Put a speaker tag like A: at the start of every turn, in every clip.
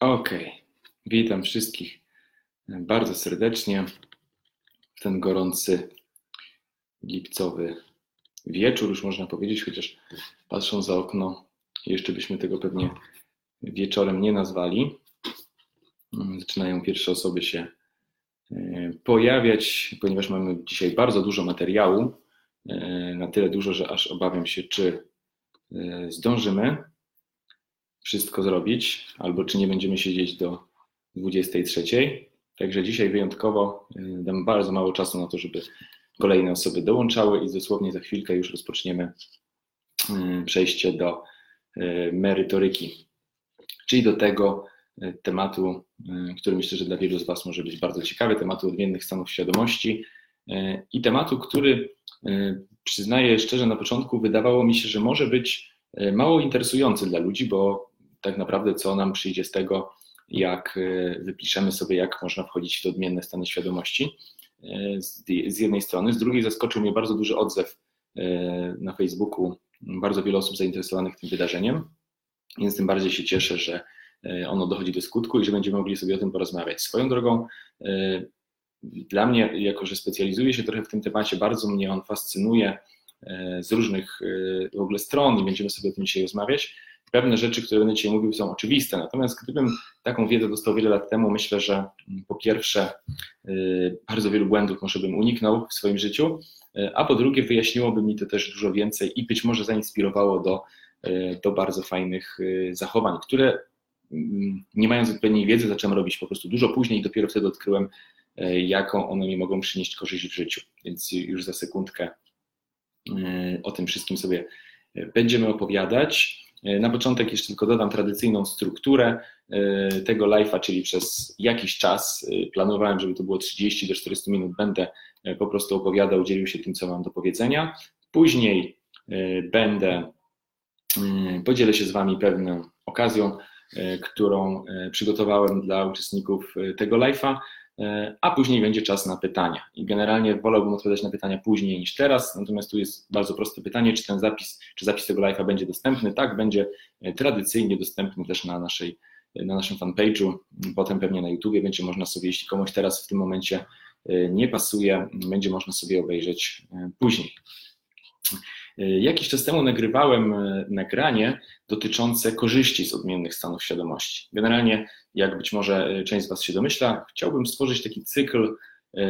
A: Okej, okay. witam wszystkich bardzo serdecznie w ten gorący lipcowy wieczór, już można powiedzieć, chociaż patrząc za okno, jeszcze byśmy tego pewnie wieczorem nie nazwali. Zaczynają pierwsze osoby się e, pojawiać, ponieważ mamy dzisiaj bardzo dużo materiału, e, na tyle dużo, że aż obawiam się, czy e, zdążymy wszystko zrobić, albo czy nie będziemy siedzieć do 23. Także dzisiaj wyjątkowo y, dam bardzo mało czasu na to, żeby kolejne osoby dołączały i dosłownie za chwilkę już rozpoczniemy y, przejście do y, merytoryki, czyli do tego tematu, który myślę, że dla wielu z Was może być bardzo ciekawy, tematu odmiennych stanów świadomości i tematu, który przyznaję szczerze na początku, wydawało mi się, że może być mało interesujący dla ludzi, bo tak naprawdę co nam przyjdzie z tego, jak e, wypiszemy sobie, jak można wchodzić w te odmienne stany świadomości. E, z jednej strony, z drugiej zaskoczył mnie bardzo duży odzew e, na Facebooku, bardzo wiele osób zainteresowanych tym wydarzeniem, więc tym bardziej się cieszę, że ono dochodzi do skutku i że będziemy mogli sobie o tym porozmawiać. Swoją drogą, dla mnie, jako że specjalizuję się trochę w tym temacie, bardzo mnie on fascynuje z różnych w ogóle stron i będziemy sobie o tym dzisiaj rozmawiać pewne rzeczy, które będę dzisiaj mówił, są oczywiste. Natomiast gdybym taką wiedzę dostał wiele lat temu, myślę, że mm, po pierwsze y, bardzo wielu błędów może bym uniknął w swoim życiu, y, a po drugie wyjaśniłoby mi to też dużo więcej i być może zainspirowało do, y, do bardzo fajnych zachowań, które mm, nie mając odpowiedniej wiedzy zacząłem robić po prostu dużo później i dopiero wtedy odkryłem, jaką one mi mogą przynieść korzyść w życiu. Więc już za sekundkę o tym wszystkim sobie będziemy opowiadać. E, na początek jeszcze tylko dodam tradycyjną strukturę e, tego live'a, czyli przez jakiś czas, e, planowałem, żeby to było 30 do 40 minut, będę po prostu opowiadał, dzielił się tym, co mam do powiedzenia. Później będę, podzielę się z Wami pewną okazją, którą przygotowałem dla uczestników tego live'a. E, a później będzie czas na pytania. I generalnie wolałbym odpowiadać na pytania później niż teraz, natomiast tu jest bardzo proste pytanie, czy ten zapis, czy zapis tego live'a będzie dostępny? Tak, będzie e, tradycyjnie dostępny też na naszej na naszym fanpage'u, potem pewnie na YouTubie będzie można sobie, jeśli komuś teraz w tym momencie e, nie pasuje, będzie można sobie obejrzeć później. Jakiś czas temu nagrywałem nagranie dotyczące korzyści z odmiennych stanów świadomości. Generalnie jak być może e, część z Was się domyśla, chciałbym stworzyć taki cykl e,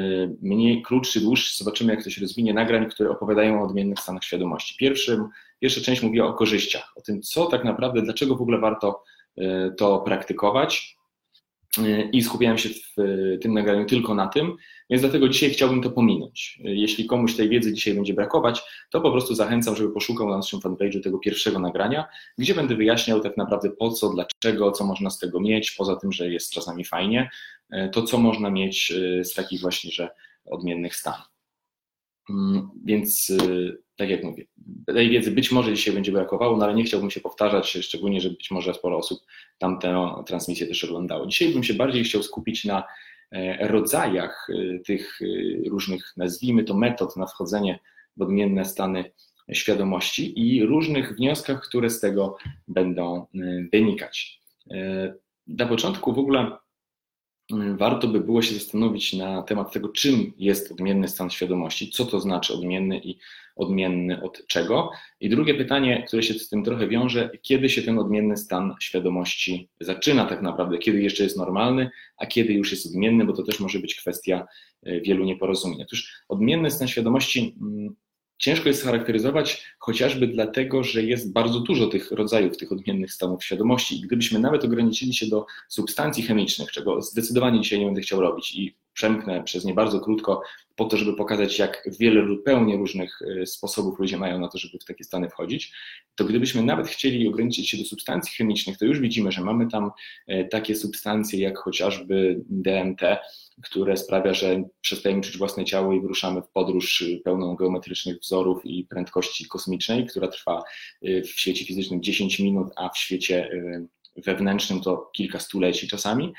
A: mniej krótszy, dłuższy, zobaczymy jak to się rozwinie, nagrań, które opowiadają o odmiennych stanach świadomości. Pierwszym, pierwsza część mówiła o korzyściach, o tym, co tak naprawdę, dlaczego w ogóle warto e, to praktykować, i skupiałem się w tym nagraniu tylko na tym, więc dlatego dzisiaj chciałbym to pominąć. Jeśli komuś tej wiedzy dzisiaj będzie brakować, to po prostu zachęcam, żeby poszukał na naszym fanpage'u tego pierwszego nagrania, gdzie będę wyjaśniał tak naprawdę po co, dlaczego, co można z tego mieć, poza tym, że jest czasami fajnie, to co można mieć z takich właśnie, że odmiennych stanów. Mm, więc y, tak jak mówię, tej wiedzy być może dzisiaj będzie brakowało, no ale nie chciałbym się powtarzać, szczególnie, że być może sporo osób tamtę transmisję też oglądało. Dzisiaj bym się bardziej chciał skupić na e, rodzajach e, tych e, różnych, nazwijmy to, metod na wchodzenie w odmienne stany świadomości i różnych wnioskach, które z tego będą wynikać. Na początku w ogóle warto by było się zastanowić na temat tego, czym jest odmienny stan świadomości, co to znaczy odmienny i odmienny od czego. I drugie pytanie, które się z tym trochę wiąże, kiedy się ten odmienny stan świadomości zaczyna tak naprawdę, kiedy jeszcze jest normalny, a kiedy już jest odmienny, bo to też może być kwestia e, wielu nieporozumień. Otóż odmienny stan świadomości mm, ciężko jest charakteryzować chociażby dlatego, że jest bardzo dużo tych rodzajów, tych odmiennych stanów świadomości. I gdybyśmy nawet ograniczyli się do substancji chemicznych, czego zdecydowanie dzisiaj nie będę chciał robić i przemknę przez nie bardzo krótko po to, żeby pokazać, jak wiele zupełnie różnych e, sposobów ludzie mają na to, żeby w takie stany wchodzić, to gdybyśmy nawet chcieli ograniczyć się do substancji chemicznych, to już widzimy, że mamy tam e, takie substancje jak chociażby DMT, które sprawia, że przestajemy czuć własne ciało i wyruszamy w podróż pełną geometrycznych wzorów i prędkości kosmicznej, która trwa e, w świecie fizycznym 10 minut, a w świecie wewnętrznym to kilka stuleci czasami,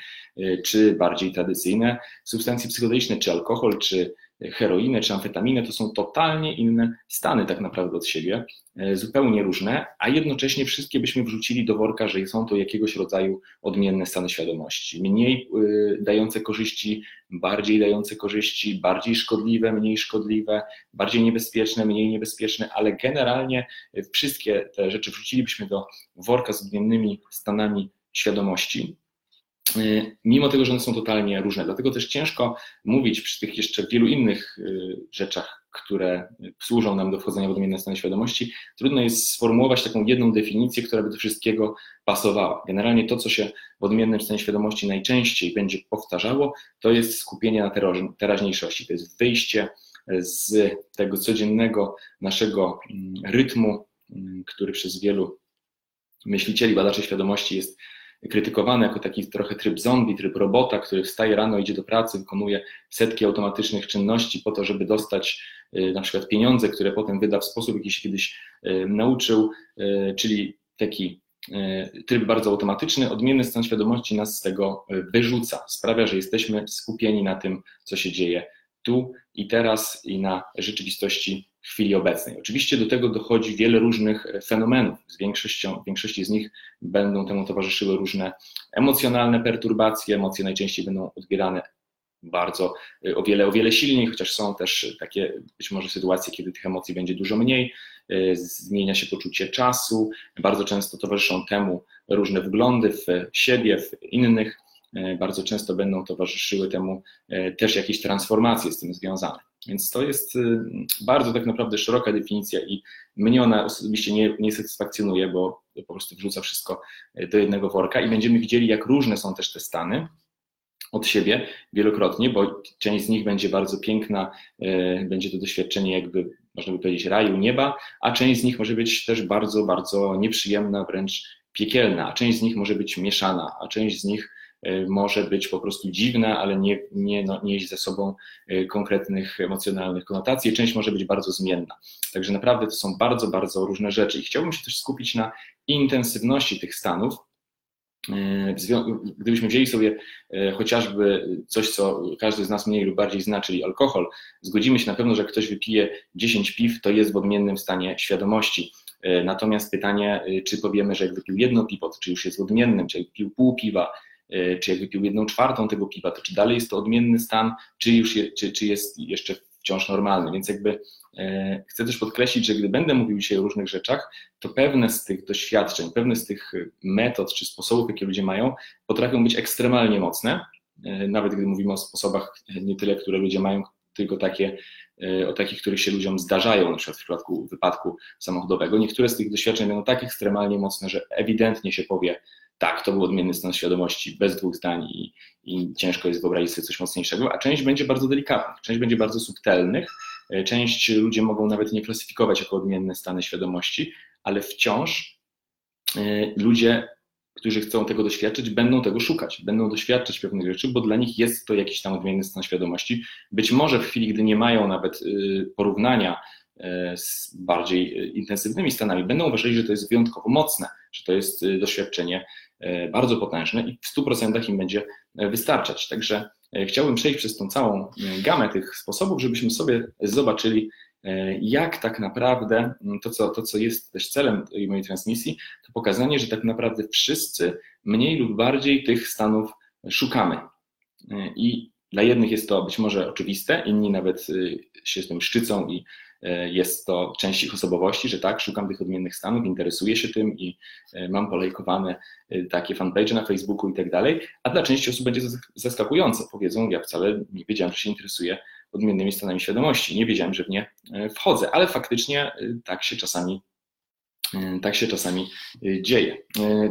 A: czy bardziej tradycyjne substancje psychodeliczne, czy alkohol, czy heroinę czy amfetaminę, to są totalnie inne stany tak naprawdę od siebie, e, zupełnie różne, a jednocześnie wszystkie byśmy wrzucili do worka, że są to jakiegoś rodzaju odmienne stany świadomości. Mniej e, dające korzyści, bardziej dające korzyści, bardziej szkodliwe, mniej szkodliwe, bardziej niebezpieczne, mniej niebezpieczne, ale generalnie wszystkie te rzeczy wrzucilibyśmy do worka z odmiennymi stanami świadomości mimo tego, że one są totalnie różne. Dlatego też ciężko mówić przy tych jeszcze wielu innych y, rzeczach, które służą nam do wchodzenia w odmienne stany świadomości, trudno jest sformułować taką jedną definicję, która by do wszystkiego pasowała. Generalnie to, co się w odmiennym stanie świadomości najczęściej będzie powtarzało, to jest skupienie na teraźniejszości, to jest wyjście z tego codziennego naszego mm, rytmu, mm, który przez wielu myślicieli, badaczy świadomości jest krytykowany jako taki trochę tryb zombie, tryb robota, który wstaje rano, idzie do pracy, wykonuje setki automatycznych czynności po to, żeby dostać y, na przykład pieniądze, które potem wyda w sposób, jaki się kiedyś y, nauczył, y, czyli taki tryb bardzo automatyczny, odmienny stan świadomości nas z tego wyrzuca, sprawia, że jesteśmy skupieni na tym, co się dzieje tu i teraz i na rzeczywistości w chwili obecnej. Oczywiście do tego dochodzi wiele różnych fenomenów. Z większością, większości z nich będą temu towarzyszyły różne emocjonalne perturbacje. Emocje najczęściej będą odbierane bardzo o wiele, o wiele silniej, chociaż są też takie być może sytuacje, kiedy tych emocji będzie dużo mniej. Zmienia się poczucie czasu. Bardzo często towarzyszą temu różne wglądy w siebie, w innych. Bardzo często będą towarzyszyły temu też jakieś transformacje z tym związane. Więc to jest y, bardzo tak naprawdę szeroka definicja i mnie ona osobiście nie, nie satysfakcjonuje, bo po prostu wrzuca wszystko y, do jednego worka i będziemy widzieli, jak różne są też te stany od siebie wielokrotnie, bo część z nich będzie bardzo piękna, y, będzie to doświadczenie jakby, można by powiedzieć, raju, nieba, a część z nich może być też bardzo, bardzo nieprzyjemna, wręcz piekielna, a część z nich może być mieszana, a część z nich może być po prostu dziwna, ale nie, nie no, nieść ze sobą y, konkretnych emocjonalnych konotacji. Część może być bardzo zmienna. Także naprawdę to są bardzo, bardzo różne rzeczy. I chciałbym się też skupić na intensywności tych stanów. Y, gdybyśmy wzięli sobie chociażby coś, co każdy z nas mniej lub bardziej zna, czyli alkohol, zgodzimy się na pewno, że ktoś wypije 10 piw, to jest w odmiennym stanie świadomości. Natomiast pytanie, czy powiemy, że jak wypił jedno piwo, czy już jest w odmiennym, czy jak wypił pół piwa, czy jak wypił jedną czwartą tego piwa, to czy dalej jest to odmienny stan, czy już je, czy, czy jest jeszcze wciąż normalny. Więc jakby e, chcę też podkreślić, że gdy będę mówił dzisiaj o różnych rzeczach, to pewne z tych doświadczeń, pewne z tych metod czy sposobów, jakie ludzie mają, potrafią być ekstremalnie mocne. E, nawet gdy mówimy o sposobach nie tyle, które ludzie mają, tylko takie, o takich, których się ludziom zdarzają, na przykład w przypadku wypadku samochodowego. Niektóre z tych doświadczeń będą tak ekstremalnie mocne, że ewidentnie się powie, tak, to był odmienny stan świadomości, bez dwóch zdań i, i ciężko jest wyobrazić sobie coś mocniejszego, a część będzie bardzo delikatnych, część będzie bardzo subtelnych, e, część ludzie mogą nawet nie klasyfikować jako odmienne stany świadomości, ale wciąż e, ludzie, którzy chcą tego doświadczyć, będą tego szukać, będą doświadczać pewnych rzeczy, bo dla nich jest to jakiś tam odmienny stan świadomości. Być może w chwili, gdy nie mają nawet e, porównania z bardziej intensywnymi stanami, będą uważali, że to jest wyjątkowo mocne, że to jest doświadczenie bardzo potężne i w 100% im będzie wystarczać. Także chciałbym przejść przez tą całą gamę tych sposobów, żebyśmy sobie zobaczyli, jak tak naprawdę to co, to, co jest też celem tej mojej transmisji, to pokazanie, że tak naprawdę wszyscy mniej lub bardziej tych stanów szukamy. I dla jednych jest to być może oczywiste, inni nawet się z tym szczycą i E, jest to część ich osobowości, że tak, szukam tych odmiennych stanów, interesuję się tym i e, mam polejkowane e, takie fanpage na Facebooku i tak dalej, a dla części osób będzie zaskakujące. Powiedzą, ja wcale nie wiedziałem, że się interesuję odmiennymi stanami świadomości, nie wiedziałem, że w nie wchodzę, ale faktycznie tak się czasami tak się czasami dzieje.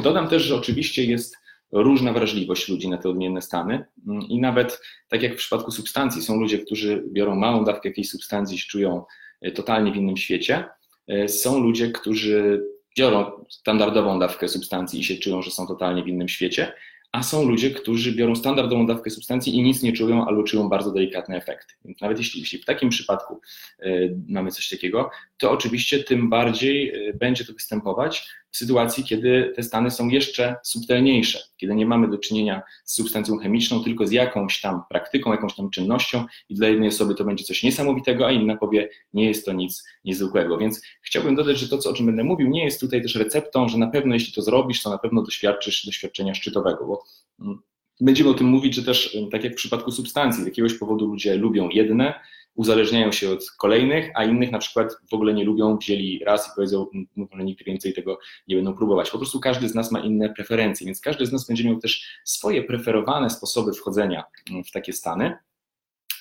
A: Dodam też, że oczywiście jest różna wrażliwość ludzi na te odmienne stany mm, i nawet tak jak w przypadku substancji, są ludzie, którzy biorą małą dawkę jakiejś substancji i czują E, totalnie w innym świecie. E, są ludzie, którzy biorą standardową dawkę substancji i się czują, że są totalnie w innym świecie, a są ludzie, którzy biorą standardową dawkę substancji i nic nie czują, albo czują bardzo delikatne efekty. Więc nawet jeśli, jeśli w takim przypadku y, mamy coś takiego, to oczywiście tym bardziej y, będzie to występować w sytuacji, kiedy te stany są jeszcze subtelniejsze, kiedy nie mamy do czynienia z substancją chemiczną, tylko z jakąś tam praktyką, jakąś tam czynnością i dla jednej osoby to będzie coś niesamowitego, a inna powie, nie jest to nic niezwykłego. Więc chciałbym dodać, że to, co, o czym będę mówił, nie jest tutaj też receptą, że na pewno jeśli to zrobisz, to na pewno doświadczysz doświadczenia szczytowego, bo mm, będziemy o tym mówić, że też tak jak w przypadku substancji, z jakiegoś powodu ludzie lubią jedne, uzależniają się od kolejnych, a innych na przykład w ogóle nie lubią, wzięli raz i powiedzą, że nigdy więcej tego nie będą próbować. Po prostu każdy z nas ma inne preferencje, więc każdy z nas będzie miał też swoje preferowane sposoby wchodzenia w takie stany.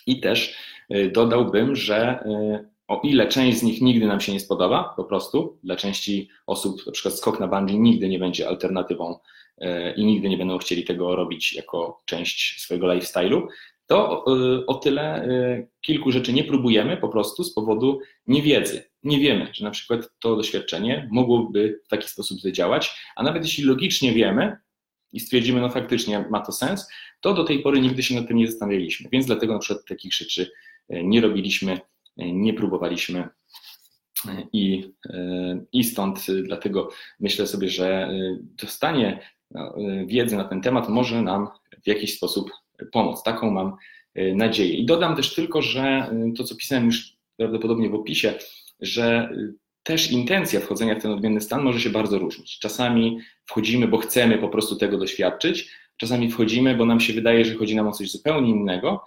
A: I też y, dodałbym, że y, o ile część z nich nigdy nam się nie spodoba, po prostu, dla części osób na przykład skok na bungee nigdy nie będzie alternatywą y, i nigdy nie będą chcieli tego robić jako część swojego lifestyle'u, to y, o tyle y, kilku rzeczy nie próbujemy po prostu z powodu niewiedzy. Nie wiemy, że na przykład to doświadczenie mogłoby w taki sposób zadziałać, a nawet jeśli logicznie wiemy i stwierdzimy, no faktycznie ma to sens, to do tej pory nigdy się nad tym nie zastanawialiśmy. Więc dlatego na przykład takich rzeczy y, nie robiliśmy, nie próbowaliśmy. I, I stąd dlatego myślę sobie, że dostanie no, wiedzy na ten temat może nam w jakiś sposób pomoc. Taką mam e, nadzieję. I dodam też tylko, że e, to, co pisałem już prawdopodobnie w opisie, że e, też intencja wchodzenia w ten odmienny stan może się bardzo różnić. Czasami wchodzimy, bo chcemy po prostu tego doświadczyć, czasami wchodzimy, bo nam się wydaje, że chodzi nam o coś zupełnie innego,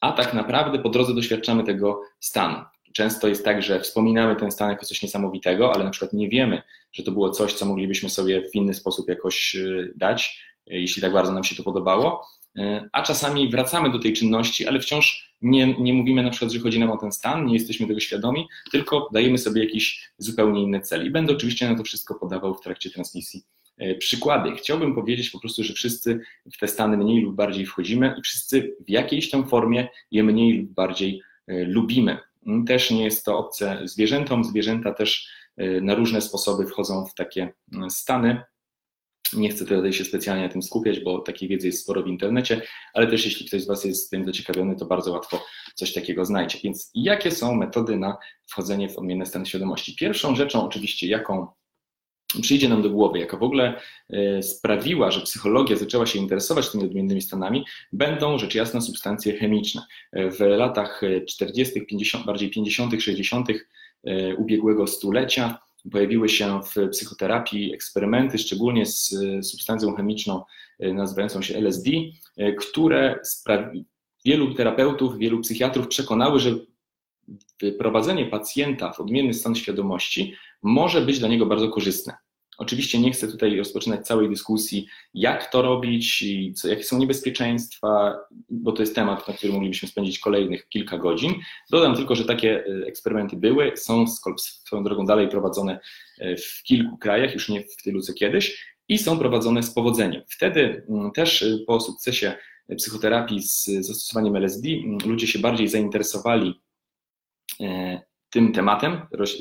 A: a tak naprawdę po drodze doświadczamy tego stanu. Często jest tak, że wspominamy ten stan jako coś niesamowitego, ale na przykład nie wiemy, że to było coś, co moglibyśmy sobie w inny sposób jakoś dać, jeśli tak bardzo nam się to podobało. E, a czasami wracamy do tej czynności, ale wciąż nie, nie mówimy na przykład, że chodzi nam o ten stan, nie jesteśmy tego świadomi, tylko dajemy sobie jakiś zupełnie inny cel. I będę oczywiście na to wszystko podawał w trakcie transmisji e, przykłady. Chciałbym powiedzieć po prostu, że wszyscy w te stany mniej lub bardziej wchodzimy i wszyscy w jakiejś tam formie je mniej lub bardziej e, lubimy. Też nie jest to obce zwierzętom, zwierzęta też na różne sposoby wchodzą w takie stany. Nie chcę tutaj się specjalnie na tym skupiać, bo takiej wiedzy jest sporo w internecie, ale też jeśli ktoś z Was jest tym zaciekawiony, to bardzo łatwo coś takiego znajdzie. Więc jakie są metody na wchodzenie w odmienne stany świadomości? Pierwszą rzeczą oczywiście, jaką przyjdzie nam do głowy, jaka w ogóle e, sprawiła, że psychologia zaczęła się interesować tymi odmiennymi stanami, będą rzecz jasna substancje chemiczne. W latach 40., 50., bardziej 50., 60. ubiegłego stulecia pojawiły się w psychoterapii eksperymenty, szczególnie z substancją chemiczną e, nazywającą się LSD, e, które wielu terapeutów, wielu psychiatrów przekonały, że wyprowadzenie pacjenta w odmienny stan świadomości może być dla niego bardzo korzystne. Oczywiście nie chcę tutaj rozpoczynać całej dyskusji, jak to robić i co, jakie są niebezpieczeństwa, bo to jest temat, na który moglibyśmy spędzić kolejnych kilka godzin. Dodam tylko, że takie e, eksperymenty były, są swoją drogą dalej prowadzone e, w kilku krajach, już nie w tylu co kiedyś, i są prowadzone z powodzeniem. Wtedy mm, też e, po sukcesie psychoterapii z zastosowaniem LSD mm, ludzie się bardziej zainteresowali tym tematem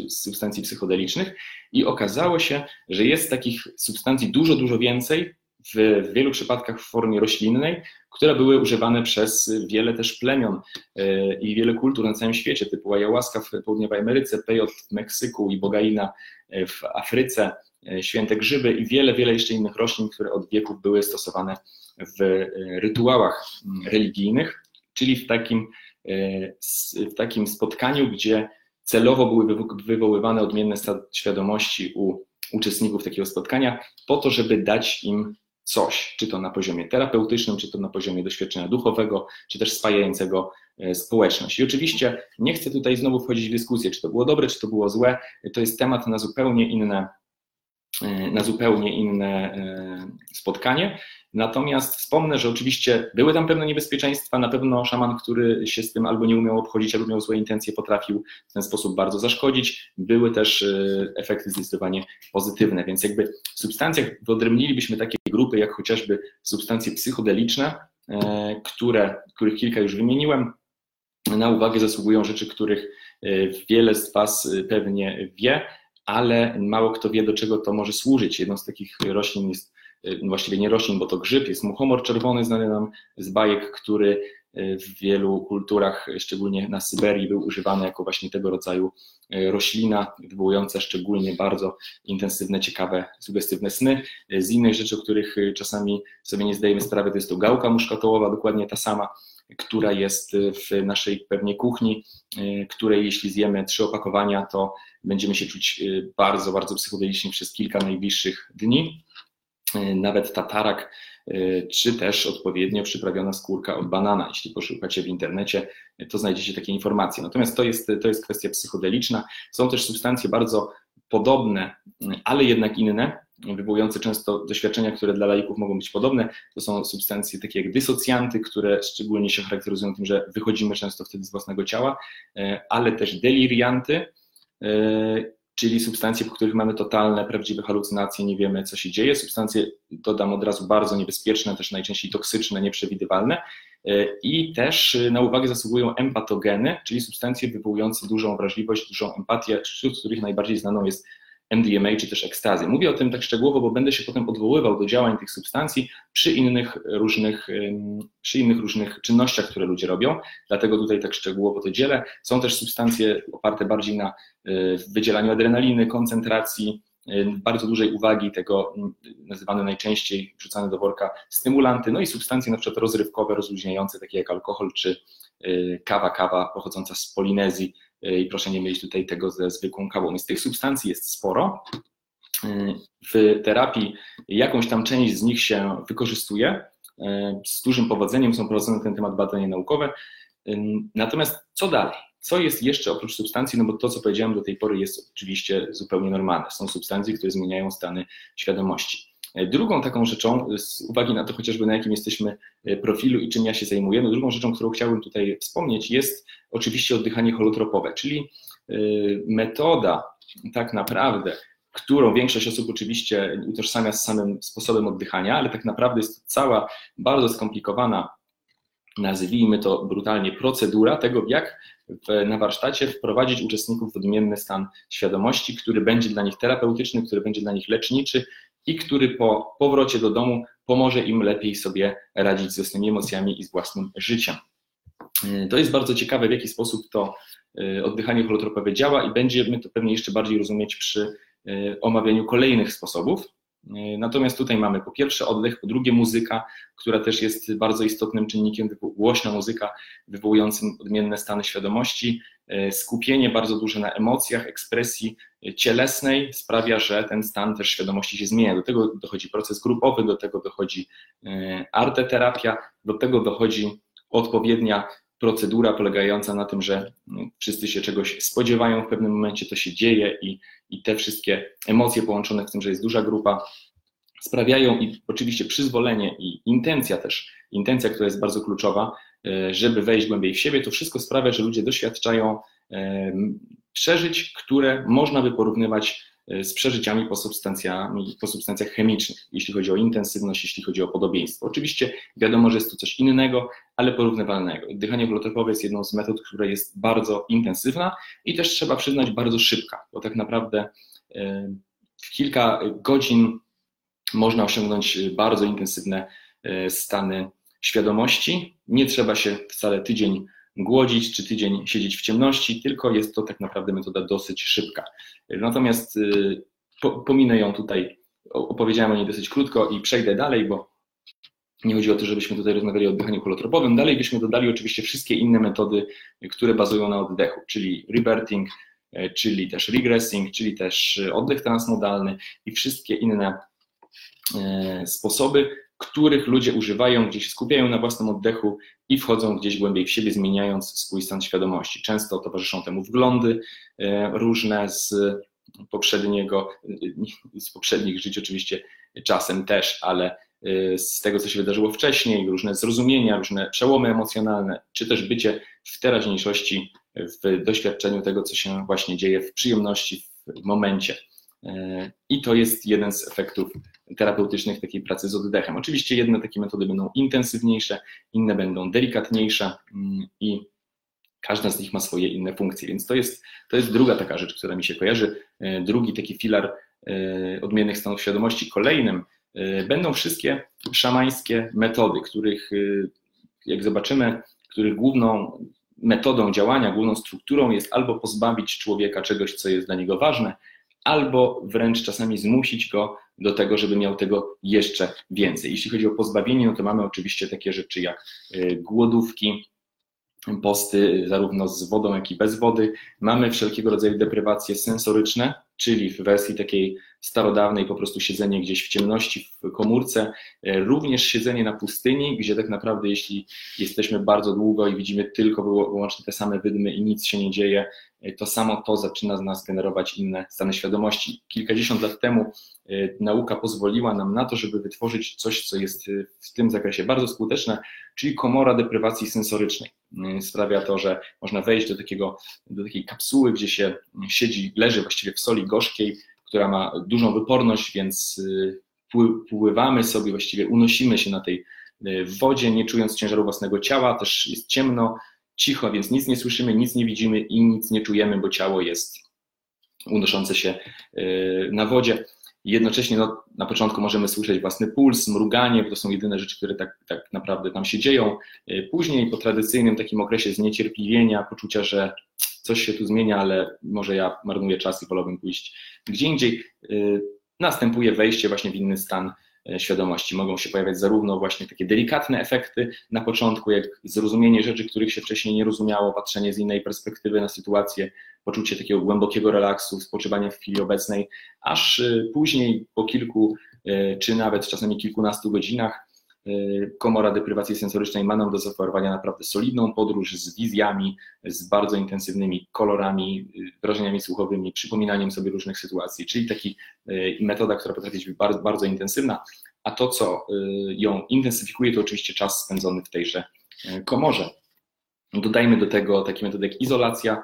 A: substancji psychodelicznych i okazało się, że jest takich substancji dużo, dużo więcej, w, wielu przypadkach w formie roślinnej, które były używane przez wiele też plemion e, i wiele kultur na całym świecie, typu ayahuasca w południowej Ameryce, pejot w Meksyku i bogaina e, w Afryce, e, święte grzyby i wiele, wiele jeszcze innych roślin, które od wieków były stosowane w rytuałach mm, religijnych, czyli w takim, w takim spotkaniu, gdzie celowo były wywoływane odmienne świadomości u uczestników takiego spotkania, po to, żeby dać im coś, czy to na poziomie terapeutycznym, czy to na poziomie doświadczenia duchowego, czy też spajającego e, społeczność. I oczywiście nie chcę tutaj znowu wchodzić w dyskusję, czy to było dobre, czy to było złe. To jest temat na zupełnie inne, na zupełnie inne e, spotkanie. Natomiast wspomnę, że oczywiście były tam pewne niebezpieczeństwa. Na pewno szaman, który się z tym albo nie umiał obchodzić, albo miał złe intencje, potrafił w ten sposób bardzo zaszkodzić. Były też e, efekty zdecydowanie pozytywne, więc jakby w substancjach wyodrębnilibyśmy takie grupy, jak chociażby substancje psychodeliczne, e, które, których kilka już wymieniłem. Na uwagę zasługują rzeczy, których e, wiele z Was pewnie wie, ale mało kto wie, do czego to może służyć. Jedną z takich roślin jest Y, właściwie nie roślin, bo to grzyb, jest muchomor czerwony, znany nam z bajek, który w wielu kulturach, szczególnie na Syberii, był używany jako właśnie tego rodzaju roślina, wywołująca szczególnie bardzo intensywne, ciekawe, sugestywne sny. Z innych rzeczy, o których czasami sobie nie zdajemy sprawy, to jest to gałka muszkatołowa, dokładnie ta sama, która jest w naszej pewnie kuchni, której jeśli zjemy trzy opakowania, to będziemy się czuć bardzo, bardzo psychodelicznie przez kilka najbliższych dni. Nawet tatarak Y, czy też odpowiednio przyprawiona skórka od banana. Jeśli poszukacie w internecie, to znajdziecie takie informacje. Natomiast to jest, to jest kwestia psychodeliczna. Są też substancje bardzo podobne, ale jednak inne, wywołujące często doświadczenia, które dla laików mogą być podobne. To są substancje takie jak dysocjanty, które szczególnie się charakteryzują tym, że wychodzimy często wtedy z własnego ciała, y, ale też delirianty y, czyli substancje, po których mamy totalne, prawdziwe halucynacje, nie wiemy, co się dzieje. Substancje, dodam od razu, bardzo niebezpieczne, też najczęściej toksyczne, nieprzewidywalne. E, I też e, na uwagę zasługują empatogeny, czyli substancje wywołujące dużą wrażliwość, dużą empatię, wśród których najbardziej znaną jest MDMA czy też ekstazy. Mówię o tym tak szczegółowo, bo będę się potem odwoływał do działań tych substancji przy innych różnych, przy innych różnych czynnościach, które ludzie robią, dlatego tutaj tak szczegółowo to dzielę. Są też substancje oparte bardziej na y, wydzielaniu adrenaliny, koncentracji, y, bardzo dużej uwagi, tego nazywane najczęściej wrzucane do worka stymulanty, no i substancje na przykład rozrywkowe, rozluźniające, takie jak alkohol czy y, kawa, kawa pochodząca z Polinezji, i proszę nie mylić tutaj tego ze zwykłą kawą. Więc tych substancji jest sporo. W terapii jakąś tam część z nich się wykorzystuje. Z dużym powodzeniem są prowadzone na ten temat badania naukowe. Natomiast co dalej? Co jest jeszcze oprócz substancji? No bo to, co powiedziałem do tej pory, jest oczywiście zupełnie normalne. Są substancje, które zmieniają stany świadomości. Drugą taką rzeczą, z uwagi na to chociażby na jakim jesteśmy e, profilu i czym ja się zajmuję, no drugą rzeczą, którą chciałbym tutaj wspomnieć, jest oczywiście oddychanie holotropowe, czyli e, metoda tak naprawdę, którą większość osób oczywiście utożsamia z samym sposobem oddychania, ale tak naprawdę jest to cała bardzo skomplikowana, nazwijmy to brutalnie, procedura tego, jak w, na warsztacie wprowadzić uczestników w odmienny stan świadomości, który będzie dla nich terapeutyczny, który będzie dla nich leczniczy i który po powrocie do domu pomoże im lepiej sobie radzić z własnymi emocjami i z własnym życiem. To jest bardzo ciekawe, w jaki sposób to e, oddychanie holotropowe działa i będziemy to pewnie jeszcze bardziej rozumieć przy e, omawianiu kolejnych sposobów. Natomiast tutaj mamy po pierwsze oddech, po drugie muzyka, która też jest bardzo istotnym czynnikiem, głośna muzyka wywołującym odmienne stany świadomości. E, skupienie bardzo duże na emocjach, ekspresji cielesnej sprawia, że ten stan też świadomości się zmienia. Do tego dochodzi proces grupowy, do tego dochodzi e, arteterapia, do tego dochodzi odpowiednia procedura polegająca na tym, że wszyscy się czegoś spodziewają w pewnym momencie, to się dzieje i, i te wszystkie emocje połączone z tym, że jest duża grupa, sprawiają i oczywiście przyzwolenie i intencja też, intencja, która jest bardzo kluczowa, e, żeby wejść głębiej w siebie, to wszystko sprawia, że ludzie doświadczają przeżyć, które można by porównywać E, z przeżyciami po, substancjami, po substancjach chemicznych, jeśli chodzi o intensywność, jeśli chodzi o podobieństwo. Oczywiście wiadomo, że jest to coś innego, ale porównywalnego. Oddychanie holotropowe jest jedną z metod, która jest bardzo intensywna i też trzeba przyznać bardzo szybka, bo tak naprawdę e, w kilka godzin można osiągnąć bardzo intensywne e, stany świadomości. Nie trzeba się wcale tydzień głodzić, czy tydzień siedzieć w ciemności, tylko jest to tak naprawdę metoda dosyć szybka. Natomiast y, pominę ją tutaj, opowiedziałem o niej dosyć krótko i przejdę dalej, bo nie chodzi o to, żebyśmy tutaj rozmawiali o oddychaniu holotropowym. Dalej byśmy dodali oczywiście wszystkie inne metody, które bazują na oddechu, czyli rebirthing, e, czyli też regressing, czyli też oddech transmodalny i wszystkie inne e, sposoby, których ludzie używają, gdzie się skupiają na własnym oddechu i wchodzą gdzieś głębiej w siebie, zmieniając swój stan świadomości. Często towarzyszą temu wglądy e, różne z poprzedniego, z poprzednich żyć oczywiście czasem też, ale e, z tego, co się wydarzyło wcześniej, różne zrozumienia, różne przełomy emocjonalne, czy też bycie w teraźniejszości, w doświadczeniu tego, co się właśnie dzieje w przyjemności, w momencie. E, I to jest jeden z efektów terapeutycznych takiej pracy z oddechem. Oczywiście jedne takie metody będą intensywniejsze, inne będą delikatniejsze mm, i każda z nich ma swoje inne funkcje, więc to jest, to jest druga taka rzecz, która mi się kojarzy. E, drugi taki filar e, odmiennych stanów świadomości. Kolejnym będą wszystkie szamańskie metody, których jak zobaczymy których główną metodą działania, główną strukturą jest albo pozbawić człowieka czegoś, co jest dla niego ważne, albo wręcz czasami zmusić go do tego, żeby miał tego jeszcze więcej. Jeśli chodzi o pozbawienie, no to mamy oczywiście takie rzeczy jak y, głodówki, posty zarówno z wodą, jak i bez wody. Mamy wszelkiego rodzaju deprywacje sensoryczne, czyli w wersji takiej starodawnej po prostu siedzenie gdzieś w ciemności w komórce, e, również siedzenie na pustyni, gdzie tak naprawdę jeśli jesteśmy bardzo długo i widzimy tylko wyłącznie te same wydmy i nic się nie dzieje, e, to samo to zaczyna z nas generować inne stany świadomości. Kilkadziesiąt lat temu e, nauka pozwoliła nam na to, żeby wytworzyć coś, co jest w tym zakresie bardzo skuteczne, czyli komora deprywacji sensorycznej. Sprawia to, że można wejść do, takiego, do takiej kapsuły, gdzie się siedzi, leży właściwie w soli gorzkiej, która ma dużą wyporność, więc y, pływamy sobie, właściwie unosimy się na tej y, wodzie, nie czując ciężaru własnego ciała, też jest ciemno, cicho, więc nic nie słyszymy, nic nie widzimy i nic nie czujemy, bo ciało jest unoszące się y, na wodzie. Jednocześnie no, na początku możemy słyszeć własny puls, mruganie, bo to są jedyne rzeczy, które tak, tak naprawdę tam się dzieją. Później po tradycyjnym takim okresie zniecierpliwienia, poczucia, że coś się tu zmienia, ale może ja marnuję czas i wolałbym pójść gdzie indziej. Y, następuje wejście właśnie w inny stan y, świadomości. Mogą się pojawiać zarówno właśnie takie delikatne efekty na początku, jak zrozumienie rzeczy, których się wcześniej nie rozumiało, patrzenie z innej perspektywy na sytuację, poczucie takiego głębokiego relaksu, spoczywanie w chwili obecnej, aż y, później po kilku czy nawet czasami kilkunastu godzinach Y, komora deprywacji sensorycznej ma nam do zaoferowania naprawdę solidną podróż z wizjami, z bardzo intensywnymi kolorami, y, wrażeniami słuchowymi, przypominaniem sobie różnych sytuacji, czyli taki y, metoda, która potrafi być bardzo, bardzo intensywna, a to, co ją intensyfikuje, to oczywiście czas spędzony w tejże komorze. Dodajmy do tego takie metody jak izolacja,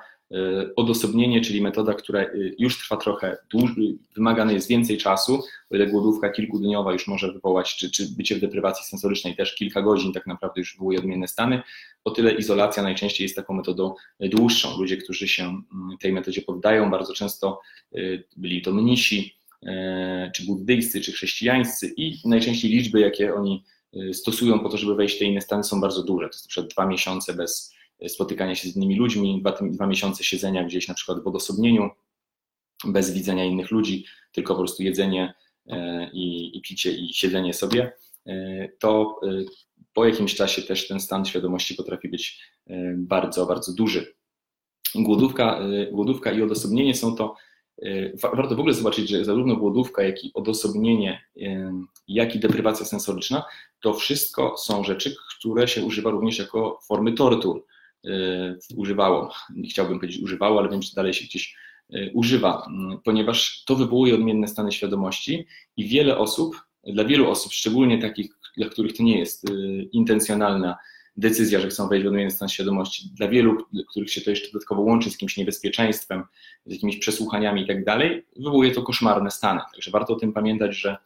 A: odosobnienie, czyli metoda, która e, już trwa trochę dłużej, wymagane jest więcej czasu, o ile głodówka kilkudniowa już może wywołać, czy, czy bycie w deprywacji sensorycznej też kilka godzin tak naprawdę już wywołuje odmienne stany, o tyle izolacja najczęściej jest taką metodą dłuższą. Ludzie, którzy się mm, tej metodzie poddają, bardzo często e, byli to mnisi, czy buddyjscy, czy chrześcijańscy i najczęściej liczby, jakie oni stosują po to, żeby wejść w te inne stany są bardzo duże. To jest na dwa miesiące bez spotykania się z innymi ludźmi, dwa, dwa miesiące siedzenia gdzieś na przykład w odosobnieniu, bez widzenia innych ludzi, tylko po prostu jedzenie e, i, i picie i siedzenie sobie, e, to e, po jakimś czasie też ten stan świadomości potrafi być bardzo, bardzo duży. Głodówka, głodówka i odosobnienie są to, warto w ogóle zobaczyć, że zarówno głodówka, jak i odosobnienie, jak i deprywacja sensoryczna, to wszystko są rzeczy, które się używa również jako formy tortur. E, używało. Nie chciałbym powiedzieć używało, ale wiem, że dalej się gdzieś e, używa, ponieważ to wywołuje odmienne stany świadomości i wiele osób, dla wielu osób, szczególnie takich, dla których to nie jest intencjonalna decyzja, że chcą wejść w odmienny stan świadomości, dla wielu, których się to jeszcze dodatkowo łączy z jakimś niebezpieczeństwem, z jakimiś przesłuchaniami i tak dalej, wywołuje to koszmarne stany. Także warto o tym pamiętać, że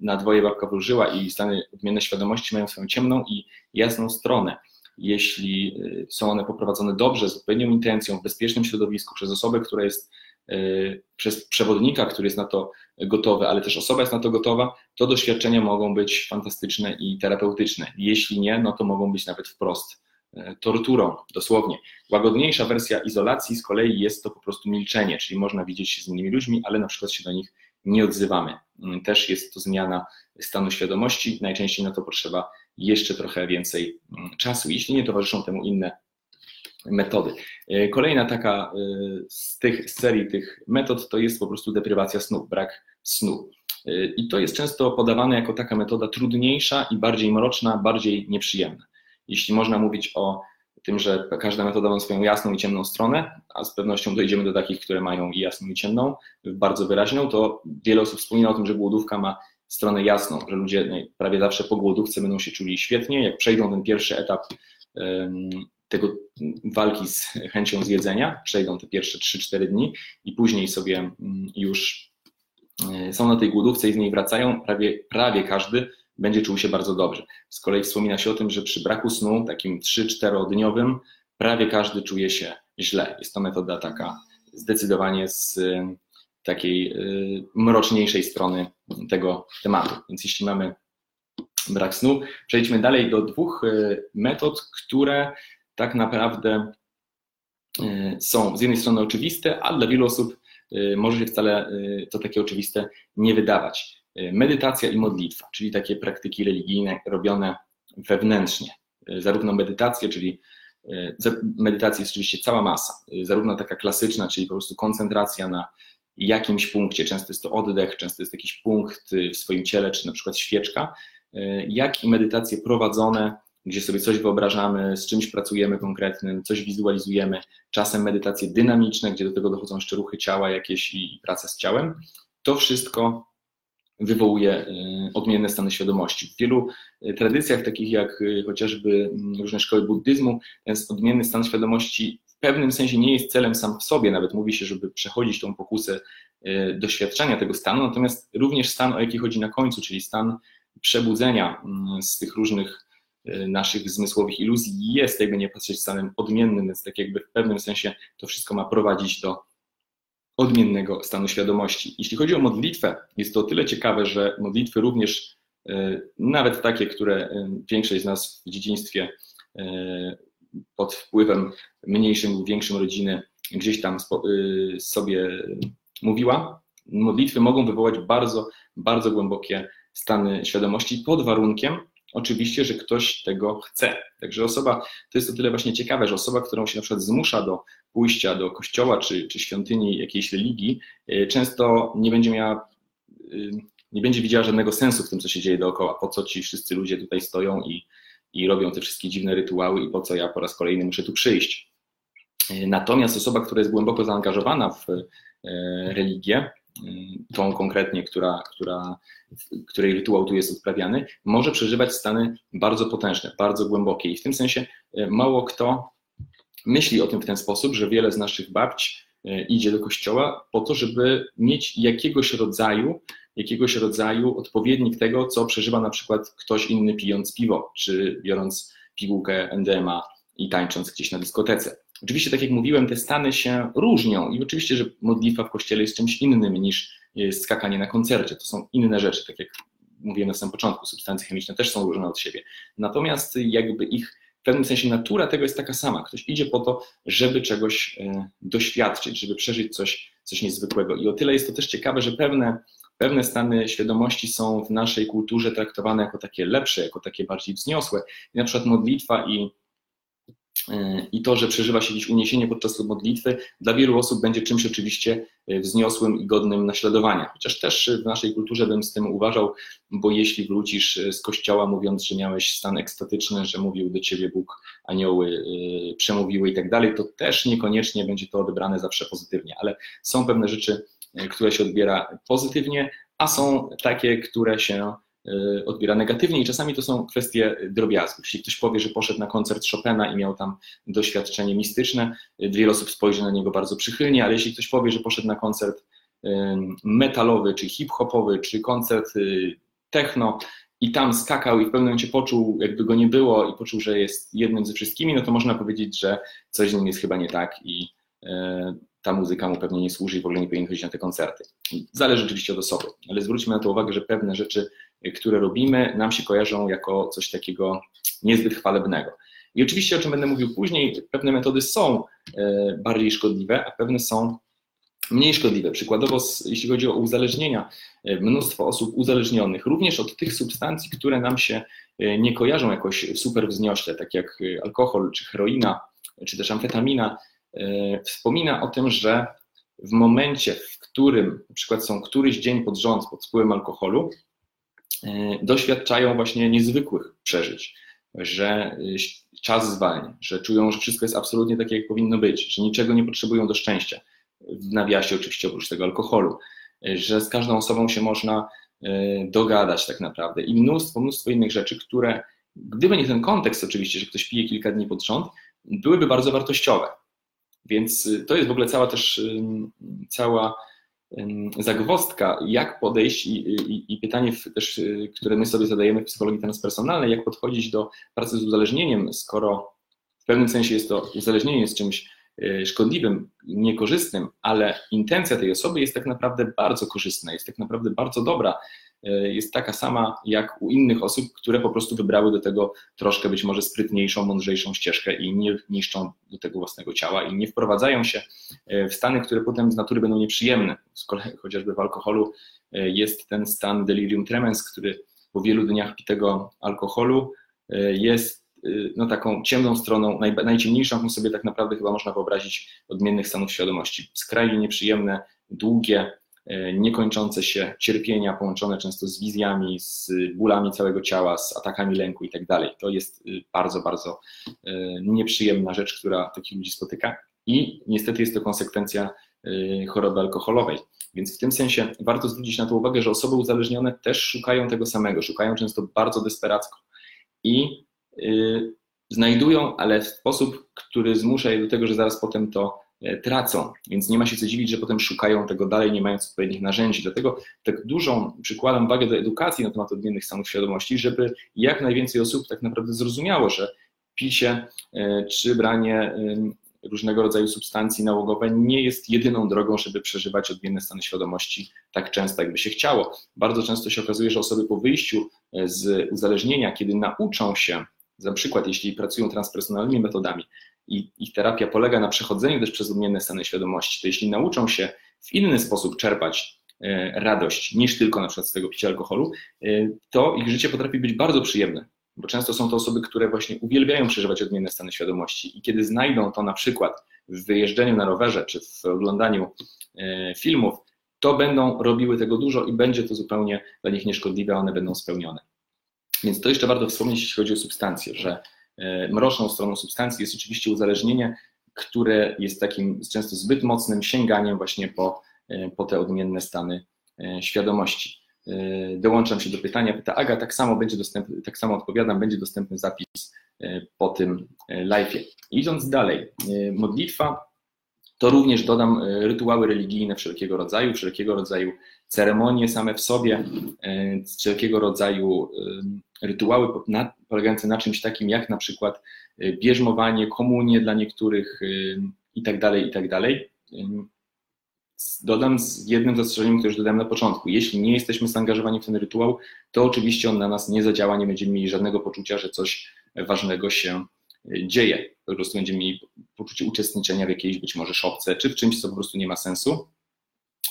A: na dwoje babka wróżyła i stany odmienne świadomości mają swoją ciemną i jasną stronę jeśli y, są one poprowadzone dobrze, z odpowiednią intencją, w bezpiecznym środowisku, przez osobę, która jest, y, przez przewodnika, który jest na to gotowy, ale też osoba jest na to gotowa, to doświadczenia mogą być fantastyczne i terapeutyczne. Jeśli nie, no to mogą być nawet wprost y, torturą, dosłownie. Łagodniejsza wersja izolacji z kolei jest to po prostu milczenie, czyli można widzieć się z innymi ludźmi, ale na przykład się do nich nie odzywamy. Też jest to zmiana stanu świadomości, najczęściej na to potrzeba jeszcze trochę więcej mm, czasu, jeśli nie towarzyszą temu inne metody. E, kolejna taka e, z tych z serii tych metod to jest po prostu deprywacja snu, brak snu. E, I to jest często podawane jako taka metoda trudniejsza i bardziej mroczna, bardziej nieprzyjemna. Jeśli można mówić o tym, że każda metoda ma swoją jasną i ciemną stronę, a z pewnością dojdziemy do takich, które mają i jasną i ciemną, bardzo wyraźną, to wiele osób wspomina o tym, że głodówka ma stronę jasną, że ludzie prawie zawsze po głodówce będą się czuli świetnie, jak przejdą ten pierwszy etap tego walki z chęcią zjedzenia, przejdą te pierwsze 3-4 dni i później sobie mm, już e, są na tej głodówce i z niej wracają, prawie, prawie każdy będzie czuł się bardzo dobrze. Z kolei wspomina się o tym, że przy braku snu, takim 3-4 dniowym, prawie każdy czuje się źle. Jest to metoda taka zdecydowanie z takiej y, mroczniejszej strony tego tematu. Więc jeśli mamy brak snu. Przejdźmy dalej do dwóch metod, które tak naprawdę są z jednej strony oczywiste, a dla wielu osób może się wcale to takie oczywiste nie wydawać. Medytacja i modlitwa, czyli takie praktyki religijne robione wewnętrznie. Zarówno medytację, czyli medytacji jest oczywiście cała masa, zarówno taka klasyczna, czyli po prostu koncentracja na jakimś punkcie, często jest to oddech, często jest jakiś punkt w swoim ciele, czy na przykład świeczka, jak i medytacje prowadzone, gdzie sobie coś wyobrażamy, z czymś pracujemy konkretnym, coś wizualizujemy, czasem medytacje dynamiczne, gdzie do tego dochodzą jeszcze ruchy ciała jakieś i praca z ciałem. To wszystko wywołuje odmienne stany świadomości. W wielu tradycjach, takich jak chociażby różne szkoły buddyzmu, ten odmienny stan świadomości pewnym sensie nie jest celem sam w sobie, nawet mówi się, żeby przechodzić tą pokusę doświadczenia tego stanu, natomiast również stan, o jaki chodzi na końcu, czyli stan przebudzenia z tych różnych naszych zmysłowych iluzji jest, jakby nie patrzeć, stanem odmiennym, więc tak jakby w pewnym sensie to wszystko ma prowadzić do odmiennego stanu świadomości. Jeśli chodzi o modlitwę, jest to o tyle ciekawe, że modlitwy również, nawet takie, które większość z nas w dzieciństwie pod wpływem mniejszym lub większym rodziny gdzieś tam sobie mówiła, modlitwy mogą wywołać bardzo, bardzo głębokie stany świadomości pod warunkiem, oczywiście, że ktoś tego chce. Także osoba, to jest o tyle właśnie ciekawe, że osoba, którą się na przykład zmusza do pójścia do kościoła czy, czy świątyni jakiejś religii, y, często nie będzie miała, y, nie będzie widziała żadnego sensu w tym, co się dzieje dookoła. Po co ci wszyscy ludzie tutaj stoją i, i robią te wszystkie dziwne rytuały i po co ja po raz kolejny muszę tu przyjść. Y, natomiast osoba, która jest głęboko zaangażowana w religię, tą konkretnie, która, która, której rytuał tu jest odprawiany, może przeżywać stany bardzo potężne, bardzo głębokie. I w tym sensie e, mało kto myśli o tym w ten sposób, że wiele z naszych babć e, idzie do kościoła po to, żeby mieć jakiegoś rodzaju, jakiegoś rodzaju odpowiednik tego, co przeżywa na przykład ktoś inny pijąc piwo, czy biorąc pigułkę NDMA i tańcząc gdzieś na dyskotece. Oczywiście, tak jak mówiłem, te stany się różnią i oczywiście, że modlitwa w kościele jest czymś innym niż skakanie na koncercie. To są inne rzeczy, tak jak mówiłem na samym początku, substancje chemiczne też są różne od siebie. Natomiast jakby ich w pewnym sensie natura tego jest taka sama. Ktoś idzie po to, żeby czegoś e, doświadczyć, żeby przeżyć coś, coś niezwykłego. I o tyle jest to też ciekawe, że pewne, pewne stany świadomości są w naszej kulturze traktowane jako takie lepsze, jako takie bardziej wzniosłe. I na przykład modlitwa i i to, że przeżywa się gdzieś uniesienie podczas modlitwy, dla wielu osób będzie czymś oczywiście e, wzniosłym i godnym naśladowania. Chociaż też w naszej kulturze bym z tym uważał, bo jeśli wrócisz e, z kościoła mówiąc, że miałeś stan ekstatyczny, że mówił do ciebie Bóg, anioły e, przemówiły i tak dalej, to też niekoniecznie będzie to odebrane zawsze pozytywnie, ale są pewne rzeczy, które się odbiera pozytywnie, a są takie, które się Y, odbiera negatywnie i czasami to są kwestie drobiazgów. Jeśli ktoś powie, że poszedł na koncert Chopina i miał tam doświadczenie mistyczne, y, wiele osób spojrzy na niego bardzo przychylnie, ale jeśli ktoś powie, że poszedł na koncert metalowy, czy hip-hopowy, czy koncert techno i tam skakał i w pewnym momencie poczuł, jakby go nie było i poczuł, że jest jednym ze wszystkimi, no to można powiedzieć, że coś z nim jest chyba nie tak i ta muzyka mu pewnie nie służy i w ogóle nie powinien chodzić na te koncerty. Zależy oczywiście od osoby, ale zwróćmy na to uwagę, że pewne rzeczy które robimy, nam się kojarzą jako coś takiego niezbyt chwalebnego. I oczywiście, o czym będę mówił później, pewne metody są e, bardziej szkodliwe, a pewne są mniej szkodliwe. Przykładowo, jeśli chodzi o uzależnienia, e, mnóstwo osób uzależnionych, również od tych substancji, które nam się nie kojarzą jakoś super wzniośle, tak jak alkohol, czy heroina, czy też amfetamina, wspomina o tym, że w momencie, w którym na przykład są któryś dzień pod rząd pod wpływem alkoholu, E, doświadczają właśnie niezwykłych przeżyć, że e, czas zwalnia, że czują, że wszystko jest absolutnie takie, jak powinno być, że niczego nie potrzebują do szczęścia. W nawiasie oczywiście oprócz tego alkoholu, e, że z każdą osobą się można dogadać tak naprawdę i mnóstwo, mnóstwo innych rzeczy, które gdyby nie ten kontekst oczywiście, że ktoś pije kilka dni pod rząd, byłyby bardzo wartościowe. Więc to jest w ogóle cała też cała zagwostka, jak podejść i, i, i, pytanie też, y, które my sobie zadajemy w psychologii transpersonalnej, jak podchodzić do pracy z uzależnieniem, skoro w pewnym sensie jest to uzależnienie jest czymś szkodliwym, niekorzystnym, ale intencja tej osoby jest tak naprawdę bardzo korzystna, jest tak naprawdę bardzo dobra, jest taka sama jak u innych osób, które po prostu wybrały do tego troszkę być może sprytniejszą, mądrzejszą ścieżkę i nie niszczą do tego własnego ciała i nie wprowadzają się w stany, które potem z natury będą nieprzyjemne. Z kolei chociażby w alkoholu jest ten stan delirium tremens, który po wielu dniach pitego alkoholu jest Y, no, taką ciemną stroną, naj, najciemniejszą, jaką sobie tak naprawdę chyba można wyobrazić odmiennych stanów świadomości. Skrajnie nieprzyjemne, długie, y, niekończące się cierpienia, połączone często z wizjami, z bólami całego ciała, z atakami lęku i tak dalej. To jest y, bardzo, bardzo nieprzyjemna rzecz, która takich ludzi spotyka i niestety jest to konsekwencja choroby alkoholowej. Więc w tym sensie warto zwrócić na to uwagę, że osoby uzależnione też szukają tego samego, szukają często bardzo desperacko. I Y, znajdują, ale w sposób, który zmusza je do tego, że zaraz potem to e, tracą. Więc nie ma się co dziwić, że potem szukają tego dalej, nie mając odpowiednich narzędzi. Dlatego tak dużą przykładam wagę do edukacji na temat odmiennych stanów świadomości, żeby jak najwięcej osób tak naprawdę zrozumiało, że picie e, czy branie różnego rodzaju substancji nałogowe nie jest jedyną drogą, żeby przeżywać odmienne stany świadomości tak często, jakby się chciało. Bardzo często się okazuje, że osoby po wyjściu e, z uzależnienia, kiedy nauczą się na przykład, jeśli pracują transpersonalnymi metodami i ich terapia polega na przechodzeniu też przez odmienne stany świadomości, to jeśli nauczą się w inny sposób czerpać e, radość niż tylko na przykład z tego picia alkoholu, e, to ich życie potrafi być bardzo przyjemne, bo często są to osoby, które właśnie uwielbiają przeżywać odmienne stany świadomości i kiedy znajdą to na przykład w wyjeżdżeniu na rowerze czy w oglądaniu e, filmów, to będą robiły tego dużo i będzie to zupełnie dla nich nieszkodliwe, one będą spełnione. Więc to jeszcze warto wspomnieć, jeśli chodzi o substancje, że e, mroczną stroną substancji jest oczywiście uzależnienie, które jest takim często zbyt mocnym sięganiem właśnie po, e, po te odmienne stany e, świadomości. Dołączam się do pytania, pyta Aga, tak samo będzie dostępny, tak samo odpowiadam, będzie dostępny zapis po tym live'ie. Idąc dalej, modlitwa to również dodam rytuały religijne wszelkiego rodzaju, wszelkiego rodzaju ceremonie same w sobie, wszelkiego rodzaju rytuały polegające na czymś takim jak na przykład y, bierzmowanie, komunie dla niektórych y, i tak tak. Dodam z jednym zastrzeżeniem, które już dodałem na początku. Jeśli nie jesteśmy zaangażowani w ten rytuał, to oczywiście on na nas nie zadziała, nie będziemy mieli żadnego poczucia, że coś ważnego się y, dzieje. Po prostu będziemy mieli poczucie uczestniczenia w jakiejś być może szopce, czy w czymś, co po prostu nie ma sensu.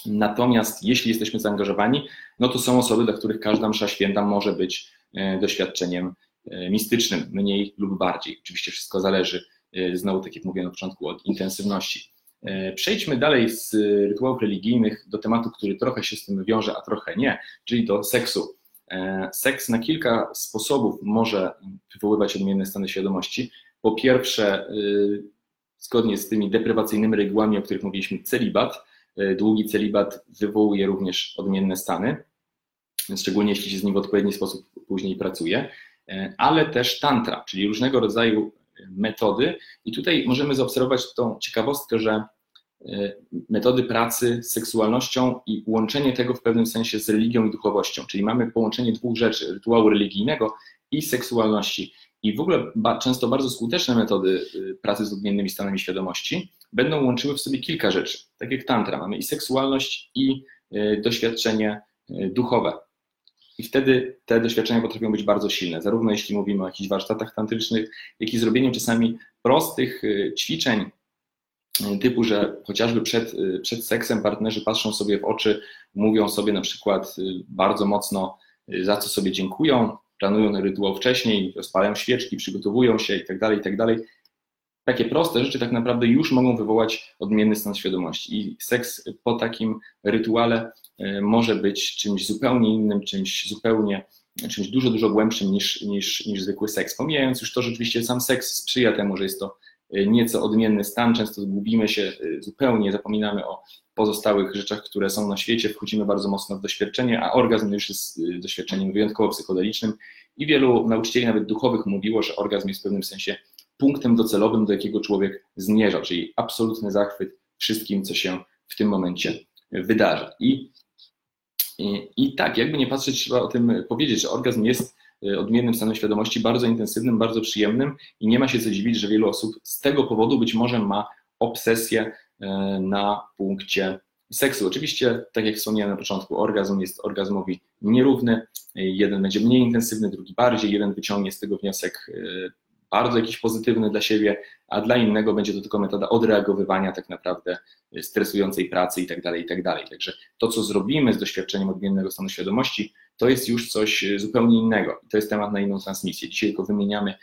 A: Natomiast jeśli jesteśmy zaangażowani, no to są osoby, dla których każda msza święta może być doświadczeniem e, mistycznym, mniej lub bardziej. Oczywiście wszystko zależy, e, znowu tak jak mówiłem na początku, od intensywności. Przejdźmy dalej z rytuałów religijnych do tematu, który trochę się z tym wiąże, a trochę nie, czyli do seksu. Seks na kilka sposobów może wywoływać odmienne stany świadomości. Po pierwsze, zgodnie z tymi deprywacyjnymi regułami, o których mówiliśmy, celibat. Długi celibat wywołuje również odmienne stany szczególnie jeśli się z nim w odpowiedni sposób później pracuje, e, ale też tantra, czyli różnego rodzaju metody. I tutaj możemy zaobserwować tą ciekawostkę, że e, metody pracy z seksualnością i łączenie tego w pewnym sensie z religią i duchowością, czyli mamy połączenie dwóch rzeczy, rytuału religijnego i seksualności. I w ogóle często bardzo skuteczne metody y, pracy z odmiennymi stanami świadomości będą łączyły w sobie kilka rzeczy. Tak jak tantra, mamy i seksualność, i y, doświadczenie y, duchowe. I wtedy te doświadczenia potrafią być bardzo silne, zarówno jeśli mówimy o jakichś warsztatach tantrycznych, jak i zrobieniu czasami prostych y, ćwiczeń, y, typu, że chociażby przed, y, przed seksem partnerzy patrzą sobie w oczy, mówią sobie na przykład bardzo mocno, za co sobie dziękują, planują rytuał wcześniej, rozpalają świeczki, przygotowują się itd., tak itd. Tak Takie proste rzeczy tak naprawdę już mogą wywołać odmienny stan świadomości. I seks po takim rytuale E, może być czymś zupełnie innym, czymś zupełnie, czymś dużo, dużo głębszym niż, niż, niż zwykły seks. Pomijając już to, że rzeczywiście sam seks sprzyja temu, że jest to e, nieco odmienny stan, często zgubimy się e, zupełnie, zapominamy o pozostałych rzeczach, które są na świecie, wchodzimy bardzo mocno w doświadczenie, a orgazm już jest doświadczeniem wyjątkowo psychodelicznym i wielu nauczycieli, nawet duchowych, mówiło, że orgazm jest w pewnym sensie punktem docelowym, do jakiego człowiek zmierza, czyli absolutny zachwyt wszystkim, co się w tym momencie wydarza. I i, I tak, jakby nie patrzeć, trzeba o tym powiedzieć, że orgazm jest e, odmiennym stanem świadomości, bardzo intensywnym, bardzo przyjemnym i nie ma się co dziwić, że wielu osób z tego powodu być może ma obsesję na punkcie seksu. Oczywiście, tak jak wspomniałem na początku, orgazm jest orgazmowi nierówny. Jeden będzie mniej intensywny, drugi bardziej. Jeden wyciągnie z tego wniosek bardzo jakiś pozytywny dla siebie, a dla innego będzie to tylko metoda odreagowywania tak naprawdę stresującej pracy i tak dalej, i tak dalej. Także to, co zrobimy z doświadczeniem odmiennego stanu świadomości, to jest już coś zupełnie innego. To jest temat na inną transmisję. Dzisiaj tylko wymieniamy,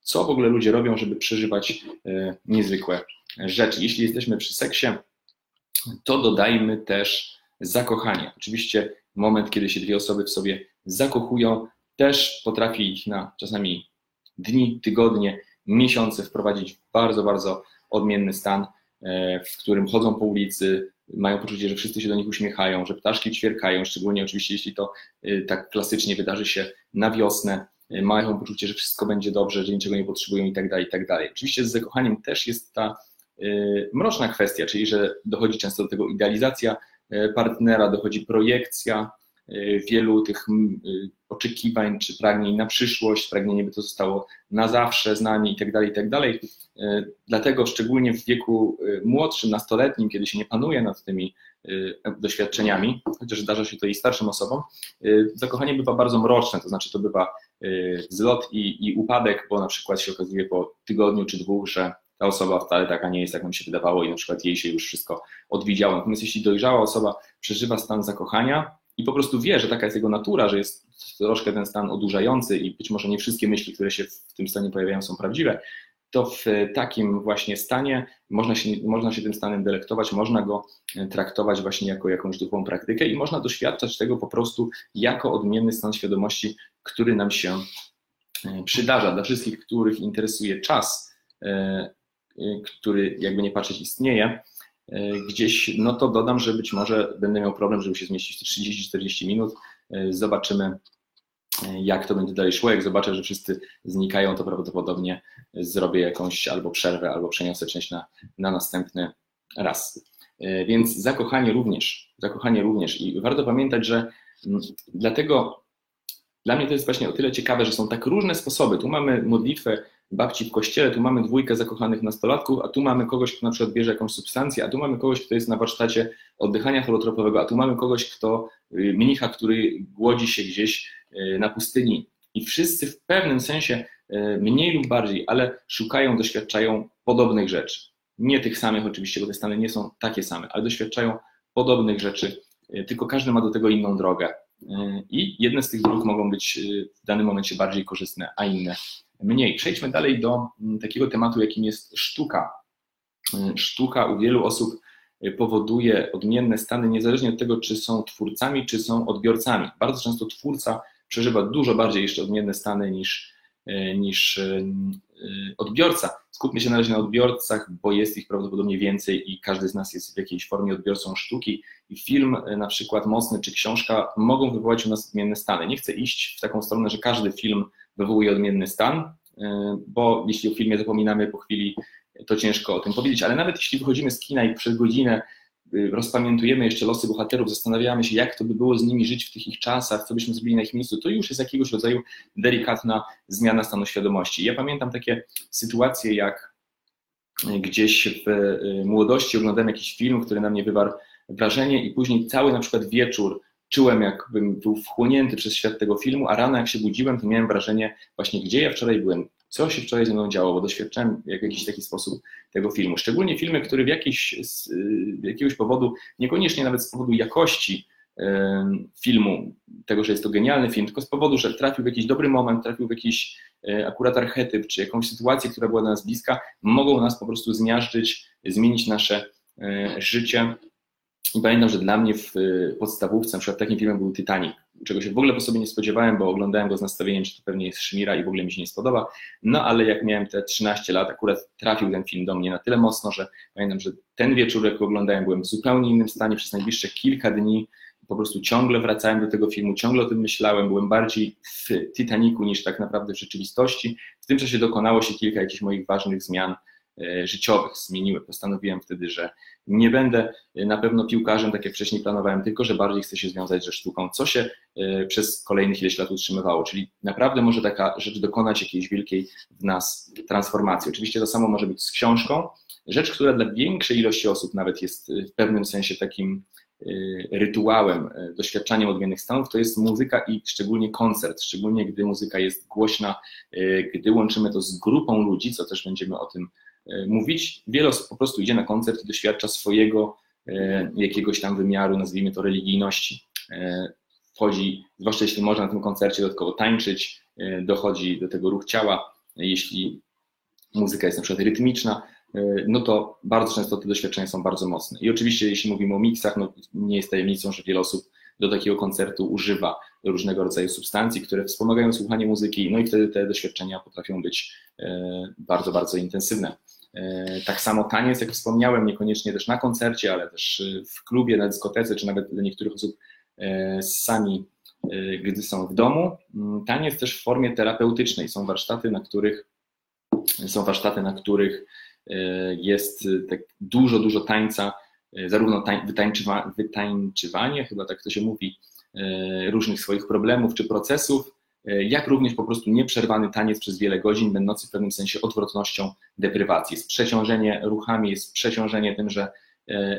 A: co w ogóle ludzie robią, żeby przeżywać e, niezwykłe rzeczy. Jeśli jesteśmy przy seksie, to dodajmy też zakochanie. Oczywiście moment, kiedy się dwie osoby w sobie zakochują, też potrafi ich na czasami dni, tygodnie, miesiące wprowadzić w bardzo, bardzo odmienny stan, e, w którym chodzą po ulicy, mają poczucie, że wszyscy się do nich uśmiechają, że ptaszki ćwierkają, szczególnie oczywiście jeśli to e, tak klasycznie wydarzy się na wiosnę, e, mają poczucie, że wszystko będzie dobrze, że niczego nie potrzebują i tak dalej, i tak dalej. Oczywiście z zakochaniem też jest ta mroczna kwestia, czyli że dochodzi często do tego idealizacja partnera, dochodzi projekcja, wielu tych y, oczekiwań czy pragnień na przyszłość, pragnienie by to zostało na zawsze z nami itd., tak itd. Tak y, dlatego szczególnie w wieku młodszym, nastoletnim, kiedy się nie panuje nad tymi doświadczeniami, chociaż zdarza się to i starszym osobom, zakochanie bywa bardzo mroczne, to znaczy to bywa wzlot i, i upadek, bo na przykład się okazuje po tygodniu czy dwóch, że ta osoba wcale taka nie jest, jak nam się wydawało i na przykład jej się już wszystko odwidziało. Natomiast jeśli dojrzała osoba przeżywa stan zakochania, i po prostu wie, że taka jest jego natura, że jest troszkę ten stan odurzający i być może nie wszystkie myśli, które się w tym stanie pojawiają, są prawdziwe, to w takim właśnie stanie można się, można się tym stanem delektować, można go traktować właśnie jako jakąś duchową praktykę i można doświadczać tego po prostu jako odmienny stan świadomości, który nam się e, przydarza. Dla wszystkich, których interesuje czas, e, e, który jakby nie patrzeć istnieje, E, gdzieś, no to dodam, że być może będę miał problem, żeby się zmieścić w 30-40 minut. E, zobaczymy, e, jak to będzie dalej szło. Jak zobaczę, że wszyscy znikają, to prawdopodobnie zrobię jakąś albo przerwę, albo przeniosę część na, na następny raz. Więc zakochanie również, zakochanie również. I warto pamiętać, że mm, dlatego dla mnie to jest właśnie o tyle ciekawe, że są tak różne sposoby. Tu mamy modlitwę babci w kościele, tu mamy dwójkę zakochanych nastolatków, a tu mamy kogoś, kto na przykład bierze jakąś substancję, a tu mamy kogoś, kto jest na warsztacie oddychania holotropowego, a tu mamy kogoś, kto, y, mnicha, który głodzi się gdzieś y, na pustyni. I wszyscy w pewnym sensie, y, mniej lub bardziej, ale szukają, doświadczają podobnych rzeczy. Nie tych samych oczywiście, bo te stany nie są takie same, ale doświadczają podobnych rzeczy, tylko każdy ma do tego inną drogę. I jedne z tych dróg mogą być w danym momencie bardziej korzystne, a inne mniej. Przejdźmy dalej do mm, takiego tematu, jakim jest sztuka. Mm, sztuka u wielu osób y, powoduje odmienne stany, niezależnie od tego, czy są twórcami, czy są odbiorcami. Bardzo często twórca przeżywa dużo bardziej jeszcze odmienne stany niż, y, niż y, odbiorca. Skupmy się na razie na odbiorcach, bo jest ich prawdopodobnie więcej i każdy z nas jest w jakiejś formie odbiorcą sztuki. I film, na przykład mocny, czy książka mogą wywołać u nas odmienne stany. Nie chcę iść w taką stronę, że każdy film wywołuje odmienny stan, y, bo jeśli o filmie zapominamy po chwili, to ciężko o tym powiedzieć, ale nawet jeśli wychodzimy z kina i przez godzinę y, rozpamiętujemy jeszcze losy bohaterów, zastanawiamy się, jak to by było z nimi żyć w tych ich czasach, co byśmy zrobili na ich miejscu, to już jest jakiegoś rodzaju delikatna zmiana stanu świadomości. Ja pamiętam takie sytuacje, jak gdzieś w y, młodości oglądałem jakiś film, który na mnie wywarł wrażenie i później cały na przykład wieczór czułem, jakbym był wchłonięty przez świat tego filmu, a rano jak się budziłem, to miałem wrażenie właśnie, gdzie ja wczoraj byłem, co się wczoraj ze mną działo, bo doświadczałem w jakiś taki sposób tego filmu. Szczególnie filmy, które w jakiś, z jakiegoś powodu, niekoniecznie nawet z powodu jakości filmu, tego, że jest to genialny film, tylko z powodu, że trafił w jakiś dobry moment, trafił w jakiś e, akurat archetyp, czy jakąś sytuację, która była dla nas bliska, mogą nas po prostu zmiażdżyć, zmienić nasze e, życie pamiętam, że dla mnie w y, podstawówce na przykład takim filmem był Titanic, czego się w ogóle po sobie nie spodziewałem, bo oglądałem go z nastawieniem, że to pewnie jest Szmira i w ogóle mi się nie spodoba. No ale jak miałem te 13 lat, akurat trafił ten film do mnie na tyle mocno, że pamiętam, że ten wieczór, jak go oglądałem, byłem w zupełnie innym stanie przez najbliższe kilka dni. Po prostu ciągle wracałem do tego filmu, ciągle o tym myślałem, byłem bardziej w Titanicu niż tak naprawdę w rzeczywistości. W tym czasie dokonało się kilka jakichś moich ważnych zmian życiowych zmieniły. Postanowiłem wtedy, że nie będę e, na pewno piłkarzem, tak jak wcześniej planowałem, tylko że bardziej chcę się związać ze sztuką, co się e, przez kolejnych ileś lat utrzymywało. Czyli naprawdę może taka rzecz dokonać jakiejś wielkiej w nas transformacji. Oczywiście to samo może być z książką, rzecz, która dla większej ilości osób nawet jest w pewnym sensie takim rytuałem, doświadczaniem odmiennych stanów, to jest muzyka i szczególnie koncert, szczególnie gdy muzyka jest głośna, gdy łączymy to z grupą ludzi, co też będziemy o tym mówić. Wiele osób po prostu idzie na koncert i doświadcza swojego jakiegoś tam wymiaru, nazwijmy to religijności wchodzi, zwłaszcza jeśli można na tym koncercie dodatkowo tańczyć, e, dochodzi do tego ruch ciała, jeśli muzyka jest na przykład rytmiczna, e, no to bardzo często te doświadczenia są bardzo mocne. I oczywiście jeśli mówimy o miksach, no nie jest tajemnicą, że wiele osób do takiego koncertu używa różnego rodzaju substancji, które wspomagają słuchanie muzyki, no i wtedy te doświadczenia potrafią być e, bardzo, bardzo intensywne. Tak samo taniec, jak wspomniałem, niekoniecznie też na koncercie, ale też w klubie, na dyskotece, czy nawet dla niektórych osób E, sami, e, gdy są w domu. Mm, taniec też w formie terapeutycznej. Są warsztaty, na których są warsztaty, na których e, jest tak dużo, dużo tańca, zarówno wytańczywa, wytańczywanie, chyba tak to się mówi, różnych swoich problemów czy procesów, jak również po prostu nieprzerwany taniec przez wiele godzin, będący w pewnym sensie odwrotnością deprywacji. Jest przeciążenie ruchami, jest przeciążenie tym, że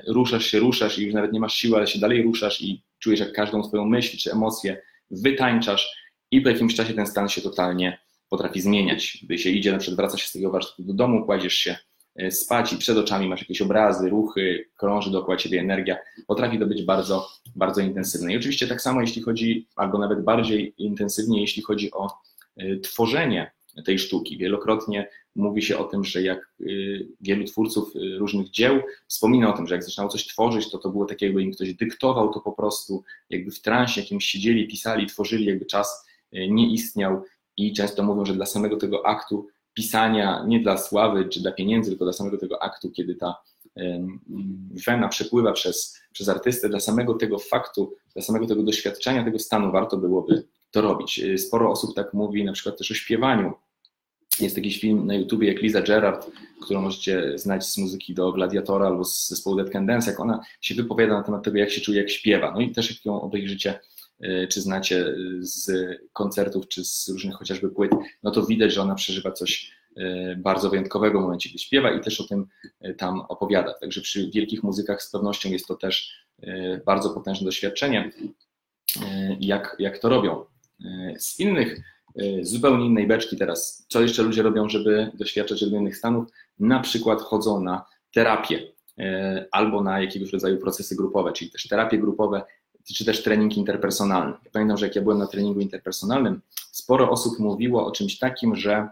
A: ruszasz się, ruszasz i już nawet nie masz siły, ale się dalej ruszasz i czujesz jak każdą swoją myśl czy emocję wytańczasz i po jakimś czasie ten stan się totalnie potrafi zmieniać. Gdy się idzie, na przykład wraca się z tego warsztatu do domu, kładziesz się spać i przed oczami masz jakieś obrazy, ruchy, krąży dookoła ciebie energia, potrafi to być bardzo, bardzo intensywne. I oczywiście tak samo jeśli chodzi, albo nawet bardziej intensywnie, jeśli chodzi o e, tworzenie tej sztuki. Wielokrotnie mówi się o tym, że jak y, wielu twórców różnych dzieł wspomina o tym, że jak zaczynało coś tworzyć, to to było takie, jakby im ktoś dyktował to po prostu, jakby w transie jakimś siedzieli, pisali, tworzyli, jakby czas nie istniał i często mówią, że dla samego tego aktu pisania, nie dla sławy czy dla pieniędzy, tylko dla samego tego aktu, kiedy ta wena przepływa przez, przez artystę, dla samego tego faktu, dla samego tego doświadczenia, tego stanu warto byłoby to robić. Sporo osób tak mówi na przykład też o śpiewaniu, jest jakiś film na YouTubie jak Liza Gerard, którą możecie znać z muzyki do Gladiatora albo z zespołu Dead Can Dance, jak ona się wypowiada na temat tego, jak się czuje, jak śpiewa. No i też jak ją obejrzycie, czy znacie e, z koncertów, czy z różnych chociażby płyt, no to widać, że ona przeżywa coś e, bardzo wyjątkowego w momencie, gdy śpiewa i też o tym tam opowiada. Także przy wielkich muzykach z pewnością jest to też bardzo potężne doświadczenie, jak, jak to robią. Z innych Y, zupełnie innej beczki teraz. Co jeszcze ludzie robią, żeby doświadczać odmiennych stanów? Na przykład chodzą na terapię y, albo na jakiegoś rodzaju procesy grupowe, czyli też terapie grupowe, czy też trening interpersonalny. Ja pamiętam, że jak ja byłem na treningu interpersonalnym, sporo osób mówiło o czymś takim, że,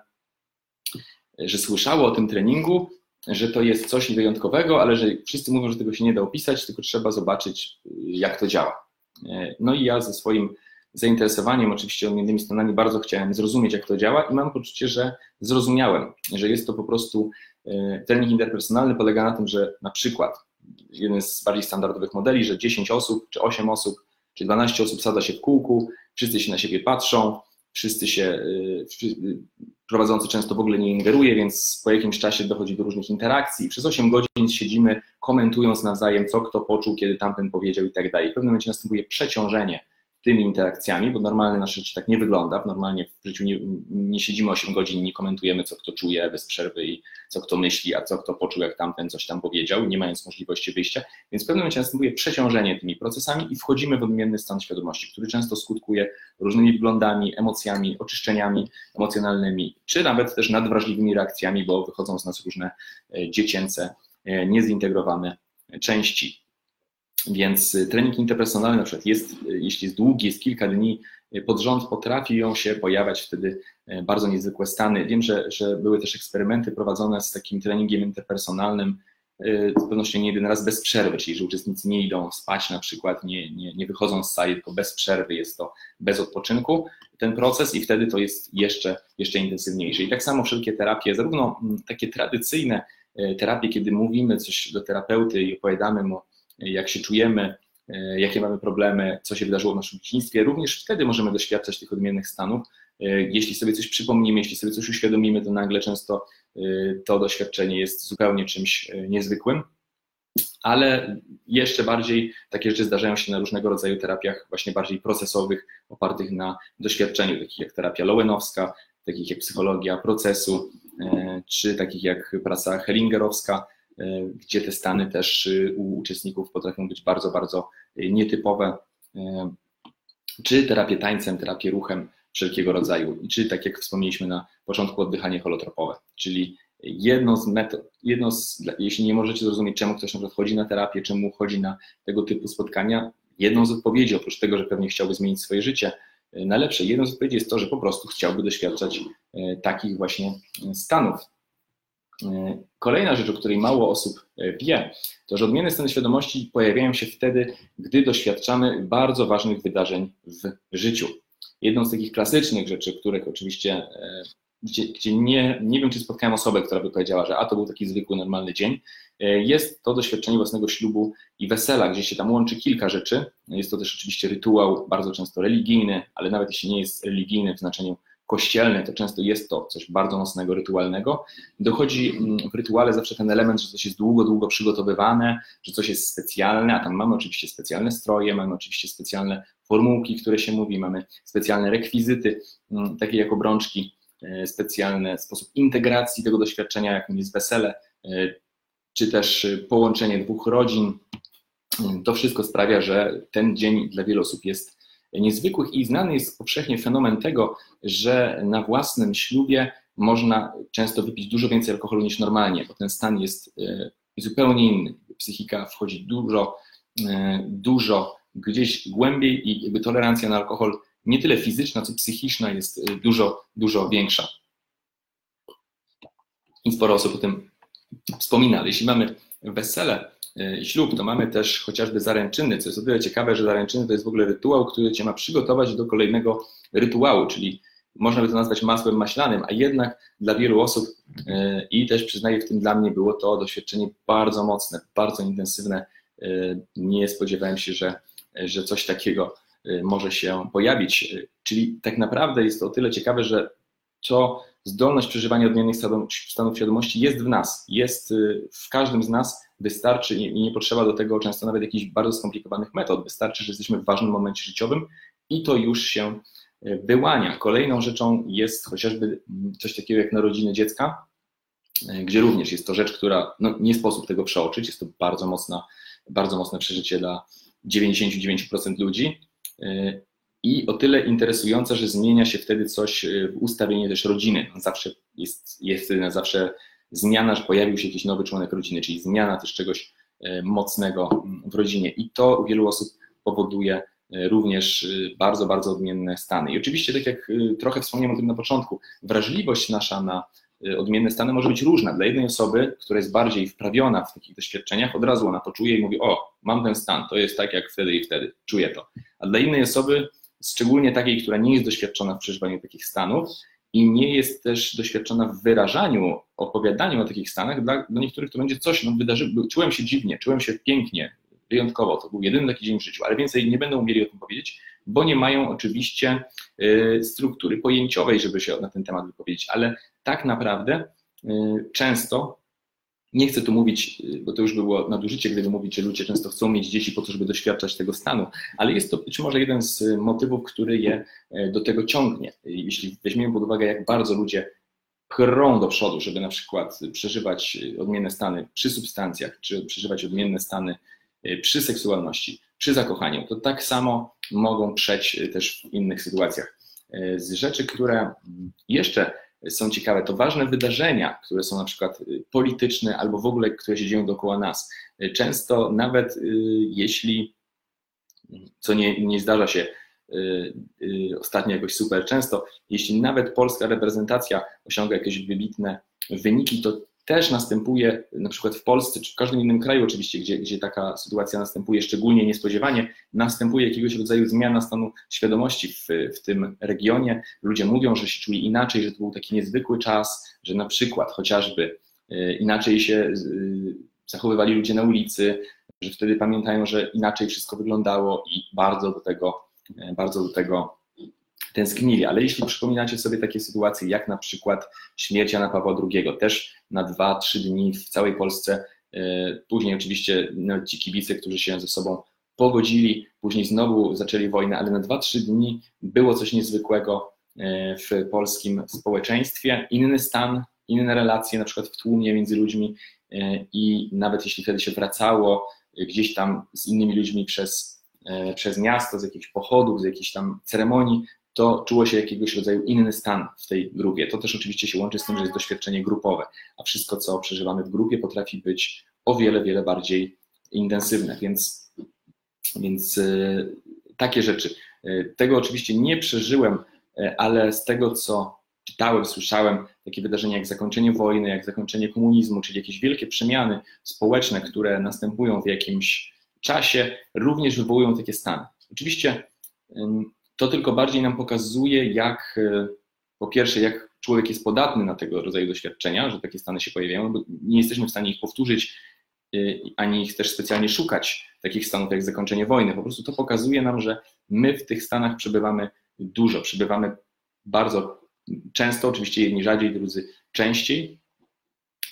A: że słyszało o tym treningu, że to jest coś wyjątkowego, ale że wszyscy mówią, że tego się nie da opisać, tylko trzeba zobaczyć, jak to działa. Y, no i ja ze swoim zainteresowaniem oczywiście odmiennymi stanami bardzo chciałem zrozumieć, jak to działa i mam poczucie, że zrozumiałem, że jest to po prostu e, trening interpersonalny polega na tym, że na przykład jeden z bardziej standardowych modeli, że 10 osób, czy 8 osób, czy 12 osób sadza się w kółku, wszyscy się na siebie patrzą, wszyscy się, e, prowadzący często w ogóle nie ingeruje, więc po jakimś czasie dochodzi do różnych interakcji. Przez 8 godzin siedzimy, komentując nawzajem, co kto poczuł, kiedy tamten powiedział i tak dalej. W pewnym momencie następuje przeciążenie tymi interakcjami, bo normalnie nasze życie tak nie wygląda. Normalnie w życiu nie, nie siedzimy 8 godzin, nie komentujemy, co kto czuje bez przerwy i co kto myśli, a co kto poczuł, jak tamten coś tam powiedział, nie mając możliwości wyjścia. Więc w pewnym momencie następuje przeciążenie tymi procesami i wchodzimy w odmienny stan świadomości, który często skutkuje różnymi wglądami, emocjami, oczyszczeniami emocjonalnymi, czy nawet też nadwrażliwymi reakcjami, bo wychodzą z nas różne e, dziecięce, e, niezintegrowane części. Więc y, trening interpersonalny na przykład jest, y, jeśli jest długi, jest kilka dni y, pod rząd, potrafią się pojawiać wtedy bardzo niezwykłe stany. Wiem, że, że były też eksperymenty prowadzone z takim treningiem interpersonalnym, z pewnością nie jeden raz bez przerwy, czyli że uczestnicy nie idą spać na przykład, nie, nie, nie wychodzą z sali, tylko bez przerwy, jest to bez odpoczynku ten proces i wtedy to jest jeszcze, jeszcze intensywniejsze. I tak samo wszelkie terapie, zarówno mm, takie tradycyjne terapie, kiedy mówimy coś do terapeuty i opowiadamy mu jak się czujemy, e, jakie mamy problemy, co się wydarzyło w naszym dzieciństwie. Również wtedy możemy doświadczać tych odmiennych stanów. E, jeśli sobie coś przypomnimy, jeśli sobie coś uświadomimy, to nagle często e, to doświadczenie jest zupełnie czymś niezwykłym. Ale jeszcze bardziej takie rzeczy zdarzają się na różnego rodzaju terapiach, właśnie bardziej procesowych, opartych na doświadczeniu, takich jak terapia Lowenowska, takich jak psychologia procesu, czy takich jak praca Hellingerowska, gdzie te stany też u uczestników potrafią być bardzo, bardzo nietypowe, czy terapię tańcem, terapię ruchem wszelkiego rodzaju, czy tak jak wspomnieliśmy na początku, oddychanie holotropowe, czyli jedno z metod, jedno z, jeśli nie możecie zrozumieć, czemu ktoś na przykład chodzi na terapię, czemu chodzi na tego typu spotkania, jedną z odpowiedzi, oprócz tego, że pewnie chciałby zmienić swoje życie na lepsze, jedną z odpowiedzi jest to, że po prostu chciałby doświadczać e, takich właśnie e, stanów. E, kolejna rzecz, o której mało osób wie, to że odmienne stany świadomości pojawiają się wtedy, gdy doświadczamy bardzo ważnych wydarzeń w życiu. Jedną z takich klasycznych rzeczy, których oczywiście gdzie, gdzie nie, nie wiem, czy spotkałem osobę, która by powiedziała, że a to był taki zwykły, normalny dzień, e, jest to doświadczenie własnego ślubu i wesela, gdzie się tam łączy kilka rzeczy. Jest to też oczywiście rytuał, bardzo często religijny, ale nawet jeśli nie jest religijny w znaczeniu kościelny, to często jest to coś bardzo mocnego, rytualnego. Dochodzi mm, w rytuale zawsze ten element, że coś jest długo, długo przygotowywane, że coś jest specjalne, a tam mamy oczywiście specjalne stroje, mamy oczywiście specjalne formułki, które się mówi, mamy specjalne rekwizyty, mm, takie jak obrączki E, specjalny sposób integracji tego doświadczenia, jakim jest wesele, e, czy też połączenie dwóch rodzin. To wszystko sprawia, że ten dzień dla wielu osób jest niezwykłych i znany jest powszechnie fenomen tego, że na własnym ślubie można często wypić dużo więcej alkoholu niż normalnie, bo ten stan jest e, zupełnie inny. Psychika wchodzi dużo, dużo gdzieś głębiej i jakby tolerancja na alkohol nie tyle fizyczna, co psychiczna jest y, dużo, dużo większa. I sporo osób o tym wspomina. Ale jeśli mamy wesele ślub, to mamy też chociażby zaręczyny, co jest o tyle ciekawe, że zaręczyny to jest w ogóle rytuał, który cię ma przygotować do kolejnego rytuału, czyli można by to nazwać masłem maślanym, a jednak dla wielu osób y, i też przyznaję w tym dla mnie było to doświadczenie bardzo mocne, bardzo intensywne. Nie spodziewałem się, że, że coś takiego może się pojawić. Czyli tak naprawdę jest to o tyle ciekawe, że to zdolność przeżywania odmiennych stanów świadomości jest w nas, jest y, w każdym z nas, wystarczy i nie potrzeba do tego często nawet jakichś bardzo skomplikowanych metod, wystarczy, że jesteśmy w ważnym momencie życiowym i to już się wyłania. Kolejną rzeczą jest chociażby coś takiego jak narodziny dziecka, gdzie również jest to rzecz, która no, nie sposób tego przeoczyć, jest to bardzo, mocna, bardzo mocne przeżycie dla 99% ludzi. I o tyle interesujące, że zmienia się wtedy coś e, w ustawieniu też rodziny. Zawsze jest, jest zawsze zmiana, że pojawił się jakiś nowy członek rodziny, czyli zmiana też czegoś e, mocnego w rodzinie. I to u wielu osób powoduje e, również bardzo, bardzo odmienne stany. I oczywiście, tak jak trochę wspomniałem o tym na początku, wrażliwość nasza na odmienne stany może być różna. Dla jednej osoby, która jest bardziej wprawiona w takich doświadczeniach, od razu ona to czuje i mówi: O, mam ten stan, to jest tak jak wtedy i wtedy, czuję to. A dla innej osoby, szczególnie takiej, która nie jest doświadczona w przeżywaniu takich stanów i nie jest też doświadczona w wyrażaniu, opowiadaniu o takich stanach, dla, dla niektórych to będzie coś, no wydarzyło, czułem się dziwnie, czułem się pięknie, wyjątkowo, to był jedyny taki dzień w życiu, ale więcej nie będą umieli o tym powiedzieć, bo nie mają oczywiście y, struktury pojęciowej, żeby się na ten temat wypowiedzieć, ale tak naprawdę y, często nie chcę tu mówić, y, bo to już było nadużycie, gdyby mówić, że ludzie często chcą mieć dzieci po to, żeby doświadczać tego stanu, ale jest to być może jeden z motywów, który je e, do tego ciągnie. Jeśli weźmiemy pod uwagę, jak bardzo ludzie prą do przodu, żeby na przykład przeżywać odmienne stany przy substancjach, czy przeżywać odmienne stany przy seksualności, przy zakochaniu, to tak samo mogą przeć też w innych sytuacjach. Z rzeczy, które jeszcze są ciekawe, to ważne wydarzenia, które są na przykład y, polityczne albo w ogóle, które się dzieją dookoła nas. Y, często nawet y, jeśli, co nie, nie zdarza się ostatnio jakoś super często, jeśli nawet polska reprezentacja osiąga jakieś wybitne wyniki, to też następuje na przykład w Polsce, czy w każdym innym kraju oczywiście, gdzie, gdzie taka sytuacja następuje szczególnie niespodziewanie, następuje jakiegoś rodzaju zmiana stanu świadomości w, w tym regionie. Ludzie mówią, że się czuli inaczej, że to był taki niezwykły czas, że na przykład chociażby e, inaczej się e, zachowywali ludzie na ulicy, że wtedy pamiętają, że inaczej wszystko wyglądało i bardzo do tego, e, bardzo do tego tęsknili. Ale jeśli przypominacie sobie takie sytuacje, jak na przykład śmierć Jana Pawła II, też na 2-3 dni w całej Polsce, e, później oczywiście no, ci kibice, którzy się ze sobą pogodzili, później znowu zaczęli wojnę, ale na 2-3 dni było coś niezwykłego e, w polskim społeczeństwie. Inny stan, inne relacje, na przykład w tłumie między ludźmi i nawet jeśli wtedy się wracało gdzieś tam z innymi ludźmi przez, przez miasto, z jakichś pochodów, z jakichś tam ceremonii, to czuło się jakiegoś rodzaju inny stan w tej grupie. To też oczywiście się łączy z tym, że jest doświadczenie grupowe, a wszystko, co przeżywamy w grupie, potrafi być o wiele, wiele bardziej intensywne. Więc, więc e, takie rzeczy. E, tego oczywiście nie przeżyłem, e, ale z tego, co czytałem, słyszałem, takie wydarzenia jak zakończenie wojny, jak zakończenie komunizmu, czyli jakieś wielkie przemiany społeczne, które następują w jakimś czasie, również wywołują takie stany. Oczywiście to tylko bardziej nam pokazuje, jak e, po pierwsze, jak człowiek jest podatny na tego rodzaju doświadczenia, że takie stany się pojawiają, bo nie jesteśmy w stanie ich powtórzyć, e, ani ich też specjalnie szukać, takich stanów jak zakończenie wojny. Po prostu to pokazuje nam, że my w tych stanach przebywamy dużo, przebywamy bardzo często, oczywiście jedni rzadziej, drudzy częściej.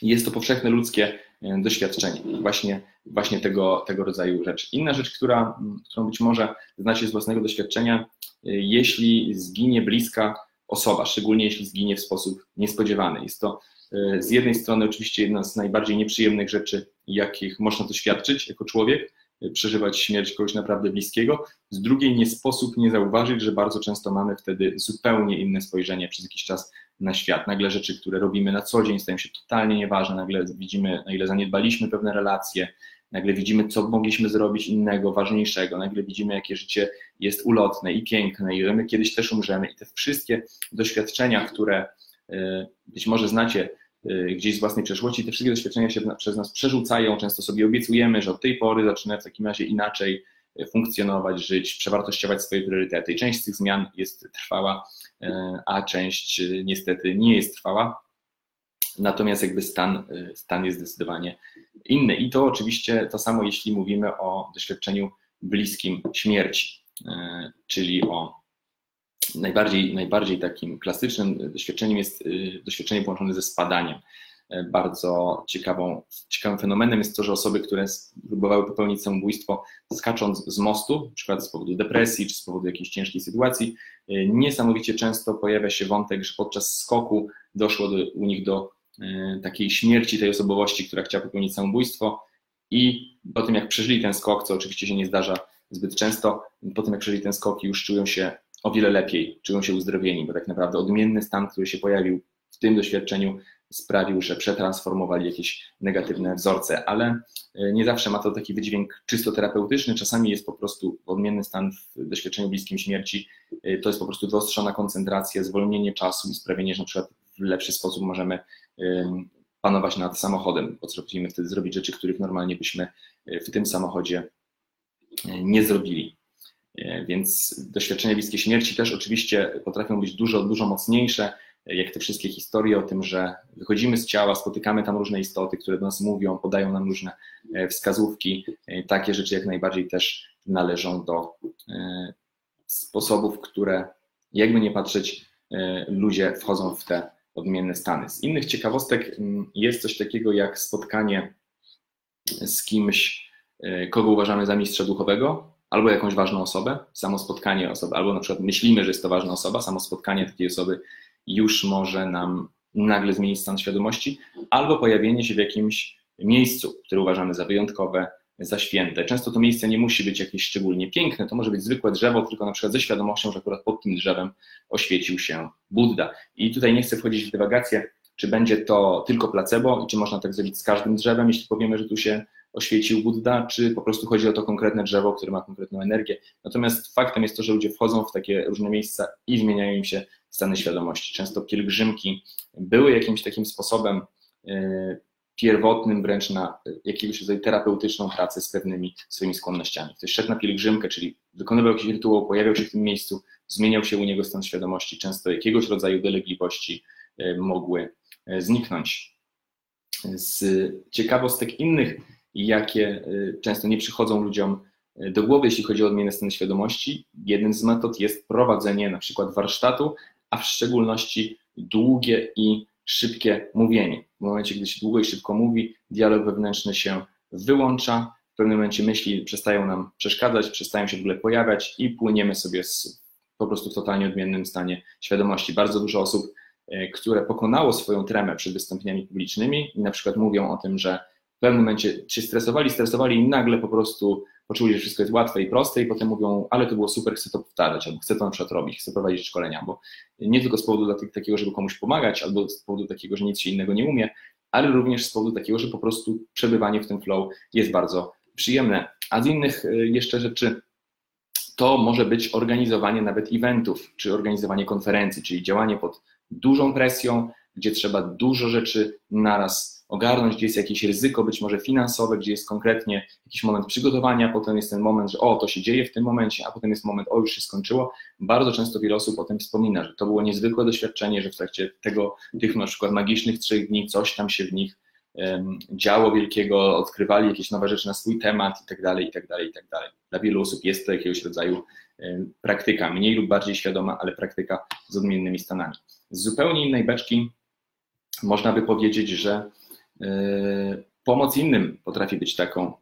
A: Jest to powszechne ludzkie doświadczenie, właśnie, właśnie tego, tego rodzaju rzeczy. Inna rzecz, która, którą być może znacie z własnego doświadczenia, jeśli zginie bliska osoba, szczególnie jeśli zginie w sposób niespodziewany. Jest to e, z jednej strony oczywiście jedna z najbardziej nieprzyjemnych rzeczy, jakich można doświadczyć jako człowiek, e, przeżywać śmierć kogoś naprawdę bliskiego. Z drugiej nie sposób nie zauważyć, że bardzo często mamy wtedy zupełnie inne spojrzenie przez jakiś czas na świat. Nagle rzeczy, które robimy na co dzień stają się totalnie nieważne, nagle widzimy, na ile zaniedbaliśmy pewne relacje, nagle widzimy, co mogliśmy zrobić innego, ważniejszego, nagle widzimy, jakie życie jest ulotne i piękne. I że my kiedyś też umrzemy. I te wszystkie doświadczenia, które e, być może znacie gdzieś z własnej przeszłości, te wszystkie doświadczenia się przez nas przerzucają, często sobie obiecujemy, że od tej pory zaczynamy w takim razie inaczej e, funkcjonować, żyć, przewartościować swoje priorytety. Część z tych zmian jest trwała, a część niestety nie jest trwała. Natomiast jakby stan, stan jest zdecydowanie inny. I to oczywiście to samo, jeśli mówimy o doświadczeniu bliskim śmierci, czyli o najbardziej, najbardziej takim klasycznym doświadczeniem jest e, doświadczenie połączone ze spadaniem. E, bardzo ciekawą, ciekawym fenomenem jest to, że osoby, które próbowały popełnić samobójstwo skacząc z mostu, na przykład z powodu depresji czy z powodu jakiejś ciężkiej sytuacji, niesamowicie często pojawia się wątek, że podczas skoku doszło do, u nich do E, takiej śmierci tej osobowości, która chciała popełnić samobójstwo i po tym jak przeżyli ten skok, co oczywiście się nie zdarza zbyt często, po tym jak przeżyli ten skok już czują się o wiele lepiej, czują się uzdrowieni, bo tak naprawdę odmienny stan, który się pojawił w tym doświadczeniu sprawił, że przetransformowali jakieś negatywne wzorce, ale e, nie zawsze ma to taki wydźwięk czysto terapeutyczny, czasami jest po prostu odmienny stan w doświadczeniu bliskim śmierci, e, to jest po prostu wyostrzona koncentracja, zwolnienie czasu i sprawienie, że na przykład w lepszy sposób możemy panować nad samochodem. Potrafimy wtedy zrobić rzeczy, których normalnie byśmy e, w tym samochodzie nie zrobili. E, więc doświadczenia bliskie śmierci też oczywiście potrafią być dużo, dużo mocniejsze, jak te wszystkie historie o tym, że wychodzimy z ciała, spotykamy tam różne istoty, które do nas mówią, podają nam różne wskazówki. Takie rzeczy jak najbardziej też należą do sposobów, które jakby nie patrzeć, ludzie wchodzą w te odmienne stany. Z innych ciekawostek jest coś takiego jak spotkanie z kimś, e, kogo uważamy za mistrza duchowego, albo jakąś ważną osobę, samo spotkanie osoby, albo na przykład myślimy, że jest to ważna osoba, samo spotkanie takiej osoby już może nam nagle zmienić stan świadomości, albo pojawienie się w jakimś miejscu, które uważamy za wyjątkowe, za święte. Często to miejsce nie musi być jakieś szczególnie piękne, to może być zwykłe drzewo, tylko na przykład ze świadomością, że akurat pod tym drzewem oświecił się Buddha. I tutaj nie chcę wchodzić w dywagację, czy będzie to tylko placebo i czy można tak zrobić z każdym drzewem, jeśli powiemy, że tu się oświecił Buddha, czy po prostu chodzi o to konkretne drzewo, które ma konkretną energię. Natomiast faktem jest to, że ludzie wchodzą w takie różne miejsca i zmieniają im się stany świadomości. Często pielgrzymki były jakimś takim sposobem yy, pierwotnym wręcz na jakiegoś rodzaju terapeutyczną pracę z pewnymi swoimi skłonnościami. Ktoś szedł na pielgrzymkę, czyli wykonywał jakiś rytuał, pojawiał się w tym miejscu, zmieniał się u niego stan świadomości, często jakiegoś rodzaju dolegliwości e, mogły e, zniknąć. Z ciekawostek innych, jakie e, często nie przychodzą ludziom do głowy, jeśli chodzi o odmienne stany świadomości, jednym z metod jest prowadzenie na przykład warsztatu, a w szczególności długie i szybkie mówienie. W momencie, gdy się długo i szybko mówi, dialog wewnętrzny się wyłącza, w pewnym momencie myśli przestają nam przeszkadzać, przestają się w ogóle pojawiać i płyniemy sobie z, po prostu w totalnie odmiennym stanie świadomości. Bardzo dużo osób które pokonało swoją tremę przed wystąpieniami publicznymi i na przykład mówią o tym, że w pewnym momencie się stresowali, stresowali i nagle po prostu poczuli, że wszystko jest łatwe i proste i potem mówią, ale to było super, chcę to powtarzać, albo chcę to na przykład robić, chcę prowadzić szkolenia, bo nie tylko z powodu takiego, żeby komuś pomagać, albo z powodu takiego, że nic się innego nie umie, ale również z powodu takiego, że po prostu przebywanie w tym flow jest bardzo przyjemne. A z innych y, jeszcze rzeczy to może być organizowanie nawet eventów, czy organizowanie konferencji, czyli działanie pod dużą presją, gdzie trzeba dużo rzeczy naraz ogarnąć, gdzie jest jakieś ryzyko, być może finansowe, gdzie jest konkretnie jakiś moment przygotowania, potem jest ten moment, że o, to się dzieje w tym momencie, a potem jest moment, o, już się skończyło. Bardzo często wiele osób o tym wspomina, że to było niezwykłe doświadczenie, że w trakcie tego, tych na przykład magicznych trzech dni coś tam się w nich um, działo wielkiego, odkrywali jakieś nowe rzeczy na swój temat i tak dalej, i tak dalej, i tak dalej. Dla wielu osób jest to jakiegoś rodzaju um, praktyka, mniej lub bardziej świadoma, ale praktyka z odmiennymi stanami. Z zupełnie innej beczki można by powiedzieć, że pomoc innym potrafi być taką,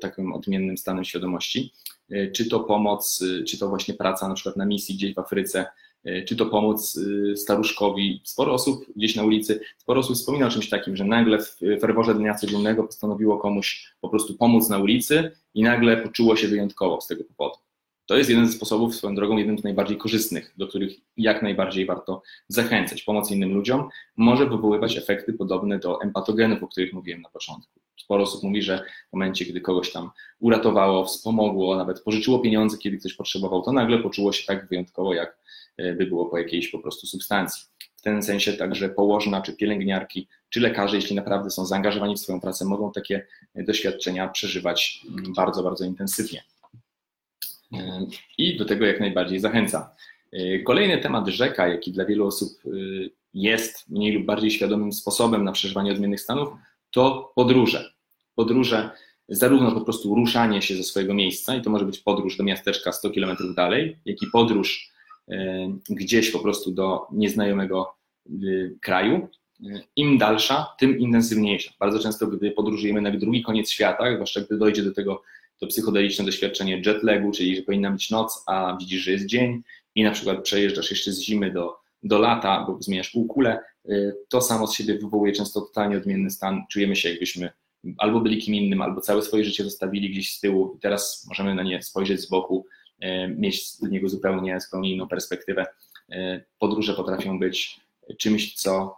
A: takim odmiennym stanem świadomości. E, czy to pomoc, e, czy to właśnie praca na przykład na misji gdzieś w Afryce, czy to pomoc staruszkowi. Sporo osób gdzieś na ulicy, sporo osób wspomina o czymś takim, że nagle w ferworze dnia codziennego postanowiło komuś po prostu pomóc na ulicy i nagle poczuło się wyjątkowo z tego powodu. To jest jeden ze sposobów, swoją drogą, jeden z najbardziej korzystnych, do których jak najbardziej warto zachęcać. Pomoc innym ludziom może wywoływać efekty podobne do empatogenów, o których mówiłem na początku. Sporo osób mówi, że w momencie, gdy kogoś tam uratowało, wspomogło, nawet pożyczyło pieniądze, kiedy ktoś potrzebował, to nagle poczuło się tak wyjątkowo, jak e, by było po jakiejś po prostu substancji. W tym sensie także położna, czy pielęgniarki, czy lekarze, jeśli naprawdę są zaangażowani w swoją pracę, mogą takie doświadczenia przeżywać mm, bardzo, bardzo intensywnie. I do tego jak najbardziej zachęcam. Kolejny temat rzeka, jaki dla wielu osób y, jest mniej lub bardziej świadomym sposobem na przeżywanie odmiennych stanów, to podróże. Podróże, zarówno po prostu ruszanie się ze swojego miejsca, i to może być podróż do miasteczka 100 km dalej, jak i podróż y, gdzieś po prostu do nieznajomego kraju. Im dalsza, tym intensywniejsza. Bardzo często, gdy podróżujemy na drugi koniec świata, zwłaszcza gdy dojdzie do tego to psychodeliczne doświadczenie jetlagu, czyli że powinna być noc, a widzisz, że jest dzień i na przykład przejeżdżasz jeszcze z zimy do, do lata, bo zmieniasz półkulę, y, to samo z siebie wywołuje często totalnie odmienny stan. Czujemy się, jakbyśmy albo byli kim innym, albo całe swoje życie zostawili gdzieś z tyłu i teraz możemy na nie spojrzeć z boku, y, mieć z niego zupełnie, zupełnie inną perspektywę. Y, podróże potrafią być czymś, co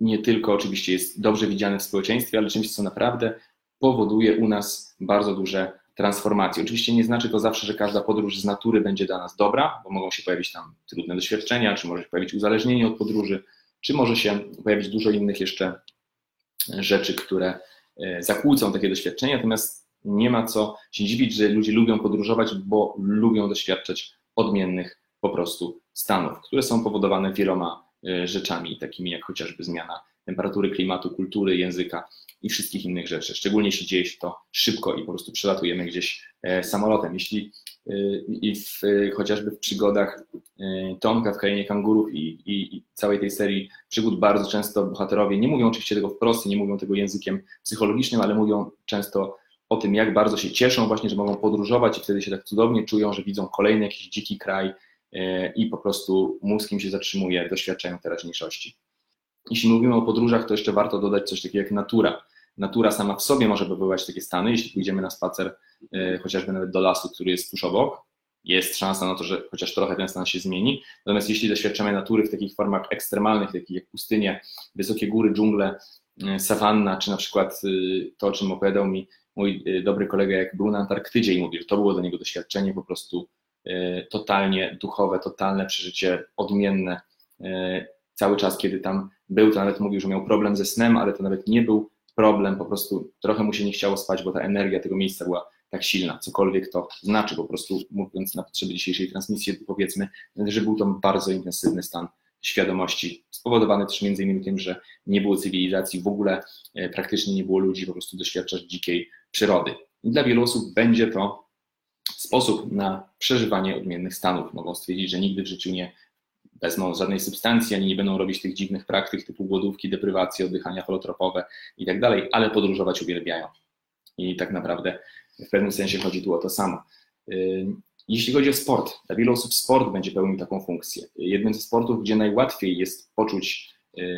A: nie tylko oczywiście jest dobrze widziane w społeczeństwie, ale czymś, co naprawdę powoduje u nas bardzo duże transformacje. Oczywiście nie znaczy to zawsze, że każda podróż z natury będzie dla nas dobra, bo mogą się pojawić tam trudne doświadczenia, czy może się pojawić uzależnienie od podróży, czy może się pojawić dużo innych jeszcze rzeczy, które e, zakłócą takie doświadczenia, natomiast nie ma co się dziwić, że ludzie lubią podróżować, bo lubią doświadczać odmiennych po prostu stanów, które są powodowane wieloma e, rzeczami, takimi jak chociażby zmiana temperatury klimatu, kultury, języka i wszystkich innych rzeczy. Szczególnie jeśli dzieje się to szybko i po prostu przelatujemy gdzieś e, samolotem. Jeśli e, i w, chociażby w przygodach e, Tomka w krainie kangurów i, i, i, całej tej serii przygód bardzo często bohaterowie nie mówią oczywiście tego wprost, nie mówią tego językiem psychologicznym, ale mówią często o tym, jak bardzo się cieszą właśnie, że mogą podróżować i wtedy się tak cudownie czują, że widzą kolejny jakiś dziki kraj i po prostu mózg im się zatrzymuje, doświadczają teraźniejszości. Jeśli mówimy o podróżach, to jeszcze warto dodać coś takiego jak natura. Natura sama w sobie może wywoływać takie stany. Jeśli pójdziemy na spacer e, chociażby nawet do lasu, który jest tuż obok, jest szansa na to, że chociaż trochę ten stan się zmieni. Natomiast jeśli doświadczamy natury w takich formach ekstremalnych, takich jak pustynie, wysokie góry, dżungle, e, sawanna, czy na przykład e, to, o czym opowiadał mi mój dobry kolega, jak był na Antarktydzie i mówił, to było dla niego doświadczenie po prostu totalnie duchowe, totalne przeżycie odmienne. Cały czas, kiedy tam był, to nawet mówił, że miał problem ze snem, ale to nawet nie był problem, po prostu trochę mu się nie chciało spać, bo ta energia tego miejsca była tak silna, cokolwiek to znaczy, po prostu mówiąc na potrzeby dzisiejszej transmisji, powiedzmy, że był to bardzo intensywny stan świadomości, spowodowany też między innymi tym, że nie było cywilizacji, w ogóle e, praktycznie nie było ludzi, po prostu doświadczać dzikiej przyrody. I dla wielu osób będzie to sposób na przeżywanie odmiennych stanów. Mogą stwierdzić, że nigdy w życiu nie wezmą żadnej substancji, ani nie będą robić tych dziwnych praktyk typu głodówki, deprywacji, oddychania holotropowe i tak dalej, ale podróżować uwielbiają. I tak naprawdę w pewnym sensie chodzi tu o to samo. Jeśli chodzi o sport, dla wielu osób sport będzie pełnił taką funkcję. Jednym ze sportów, gdzie najłatwiej jest poczuć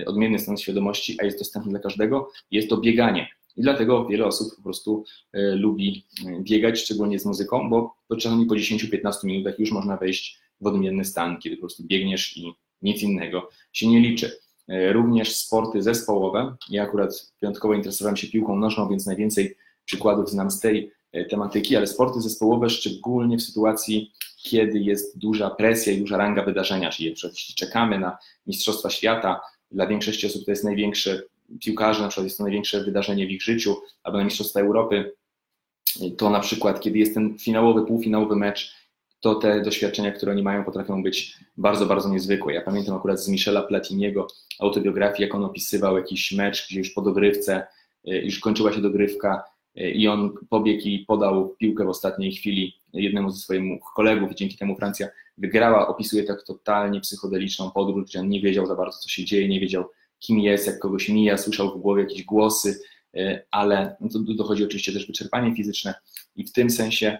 A: odmienny stan świadomości, a jest dostępny dla każdego, jest to bieganie. I dlatego wiele osób po prostu lubi biegać, szczególnie z muzyką, bo czasami po 10-15 minutach już można wejść w odmienny stan, kiedy po prostu biegniesz i nic innego się nie liczy. E, również sporty zespołowe. Ja akurat wyjątkowo interesowałem się piłką nożną, więc najwięcej przykładów znam z tej e, tematyki, ale sporty zespołowe, szczególnie w sytuacji, kiedy jest duża presja i duża ranga wydarzenia, czyli jeśli czekamy na Mistrzostwa Świata, dla większości osób to jest największe, piłkarzy na przykład jest to największe wydarzenie w ich życiu, albo na Mistrzostwa Europy, to na przykład, kiedy jest ten finałowy, półfinałowy mecz to te doświadczenia, które oni mają, potrafią być bardzo, bardzo niezwykłe. Ja pamiętam akurat z Michela Platiniego autobiografii, jak on opisywał jakiś mecz, gdzie już po dogrywce, e, już kończyła się dogrywka e, i on pobiegł i podał piłkę w ostatniej chwili jednemu ze swoich kolegów dzięki temu Francja wygrała. Opisuje tak totalnie psychodeliczną podróż, gdzie on nie wiedział za bardzo, co się dzieje, nie wiedział, kim jest, jak kogoś mija, słyszał w głowie jakieś głosy, e, ale to dochodzi oczywiście też wyczerpanie fizyczne i w tym sensie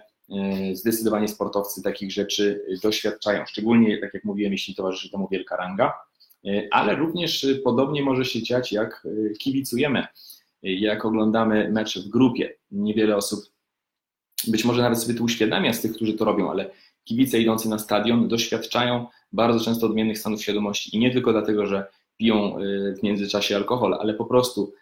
A: zdecydowanie sportowcy takich rzeczy doświadczają, szczególnie, tak jak mówiłem, jeśli towarzyszy temu wielka ranga, e, ale również podobnie może się dziać, jak e, kibicujemy, jak oglądamy mecz w grupie. Niewiele osób być może nawet sobie to uświadamia z tych, którzy to robią, ale kibice idący na stadion doświadczają bardzo często odmiennych stanów świadomości i nie tylko dlatego, że piją w międzyczasie alkohol, ale po prostu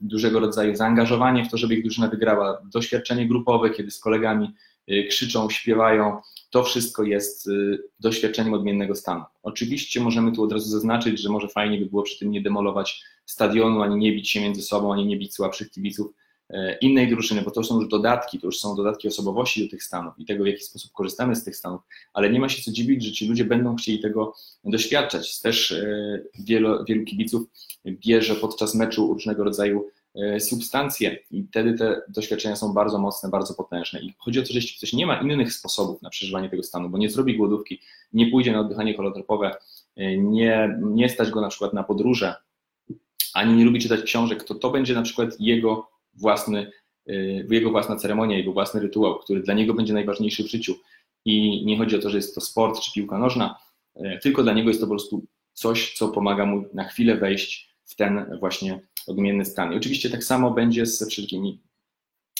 A: dużego rodzaju zaangażowanie w to, żeby ich drużyna wygrała, doświadczenie grupowe, kiedy z kolegami y, krzyczą, śpiewają, to wszystko jest y, doświadczeniem odmiennego stanu. Oczywiście możemy tu od razu zaznaczyć, że może fajnie by było przy tym nie demolować stadionu, ani nie bić się między sobą, ani nie bić słabszych kibiców, innej drużyny, bo to są już dodatki, to już są dodatki osobowości do tych stanów i tego, w jaki sposób korzystamy z tych stanów, ale nie ma się co dziwić, że ci ludzie będą chcieli tego doświadczać. Też e, wielu, wielu kibiców bierze podczas meczu różnego rodzaju e, substancje i wtedy te doświadczenia są bardzo mocne, bardzo potężne. I chodzi o to, że jeśli ktoś nie ma innych sposobów na przeżywanie tego stanu, bo nie zrobi głodówki, nie pójdzie na oddychanie holotropowe, nie, nie stać go na przykład na podróże, ani nie lubi czytać książek, to to będzie na przykład jego własny, y, jego własna ceremonia, jego własny rytuał, który dla niego będzie najważniejszy w życiu. I nie chodzi o to, że jest to sport czy piłka nożna, y, tylko dla niego jest to po prostu coś, co pomaga mu na chwilę wejść w ten właśnie odmienny stan. I oczywiście tak samo będzie ze wszelkimi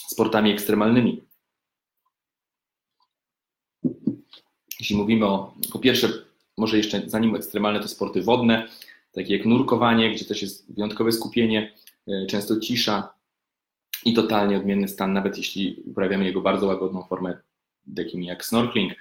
A: sportami ekstremalnymi. Jeśli mówimy o, po pierwsze, może jeszcze zanim ekstremalne, to sporty wodne, takie jak nurkowanie, gdzie też jest wyjątkowe skupienie, y, często cisza, i totalnie odmienny stan, nawet jeśli uprawiamy jego bardzo łagodną formę, takim jak snorkeling,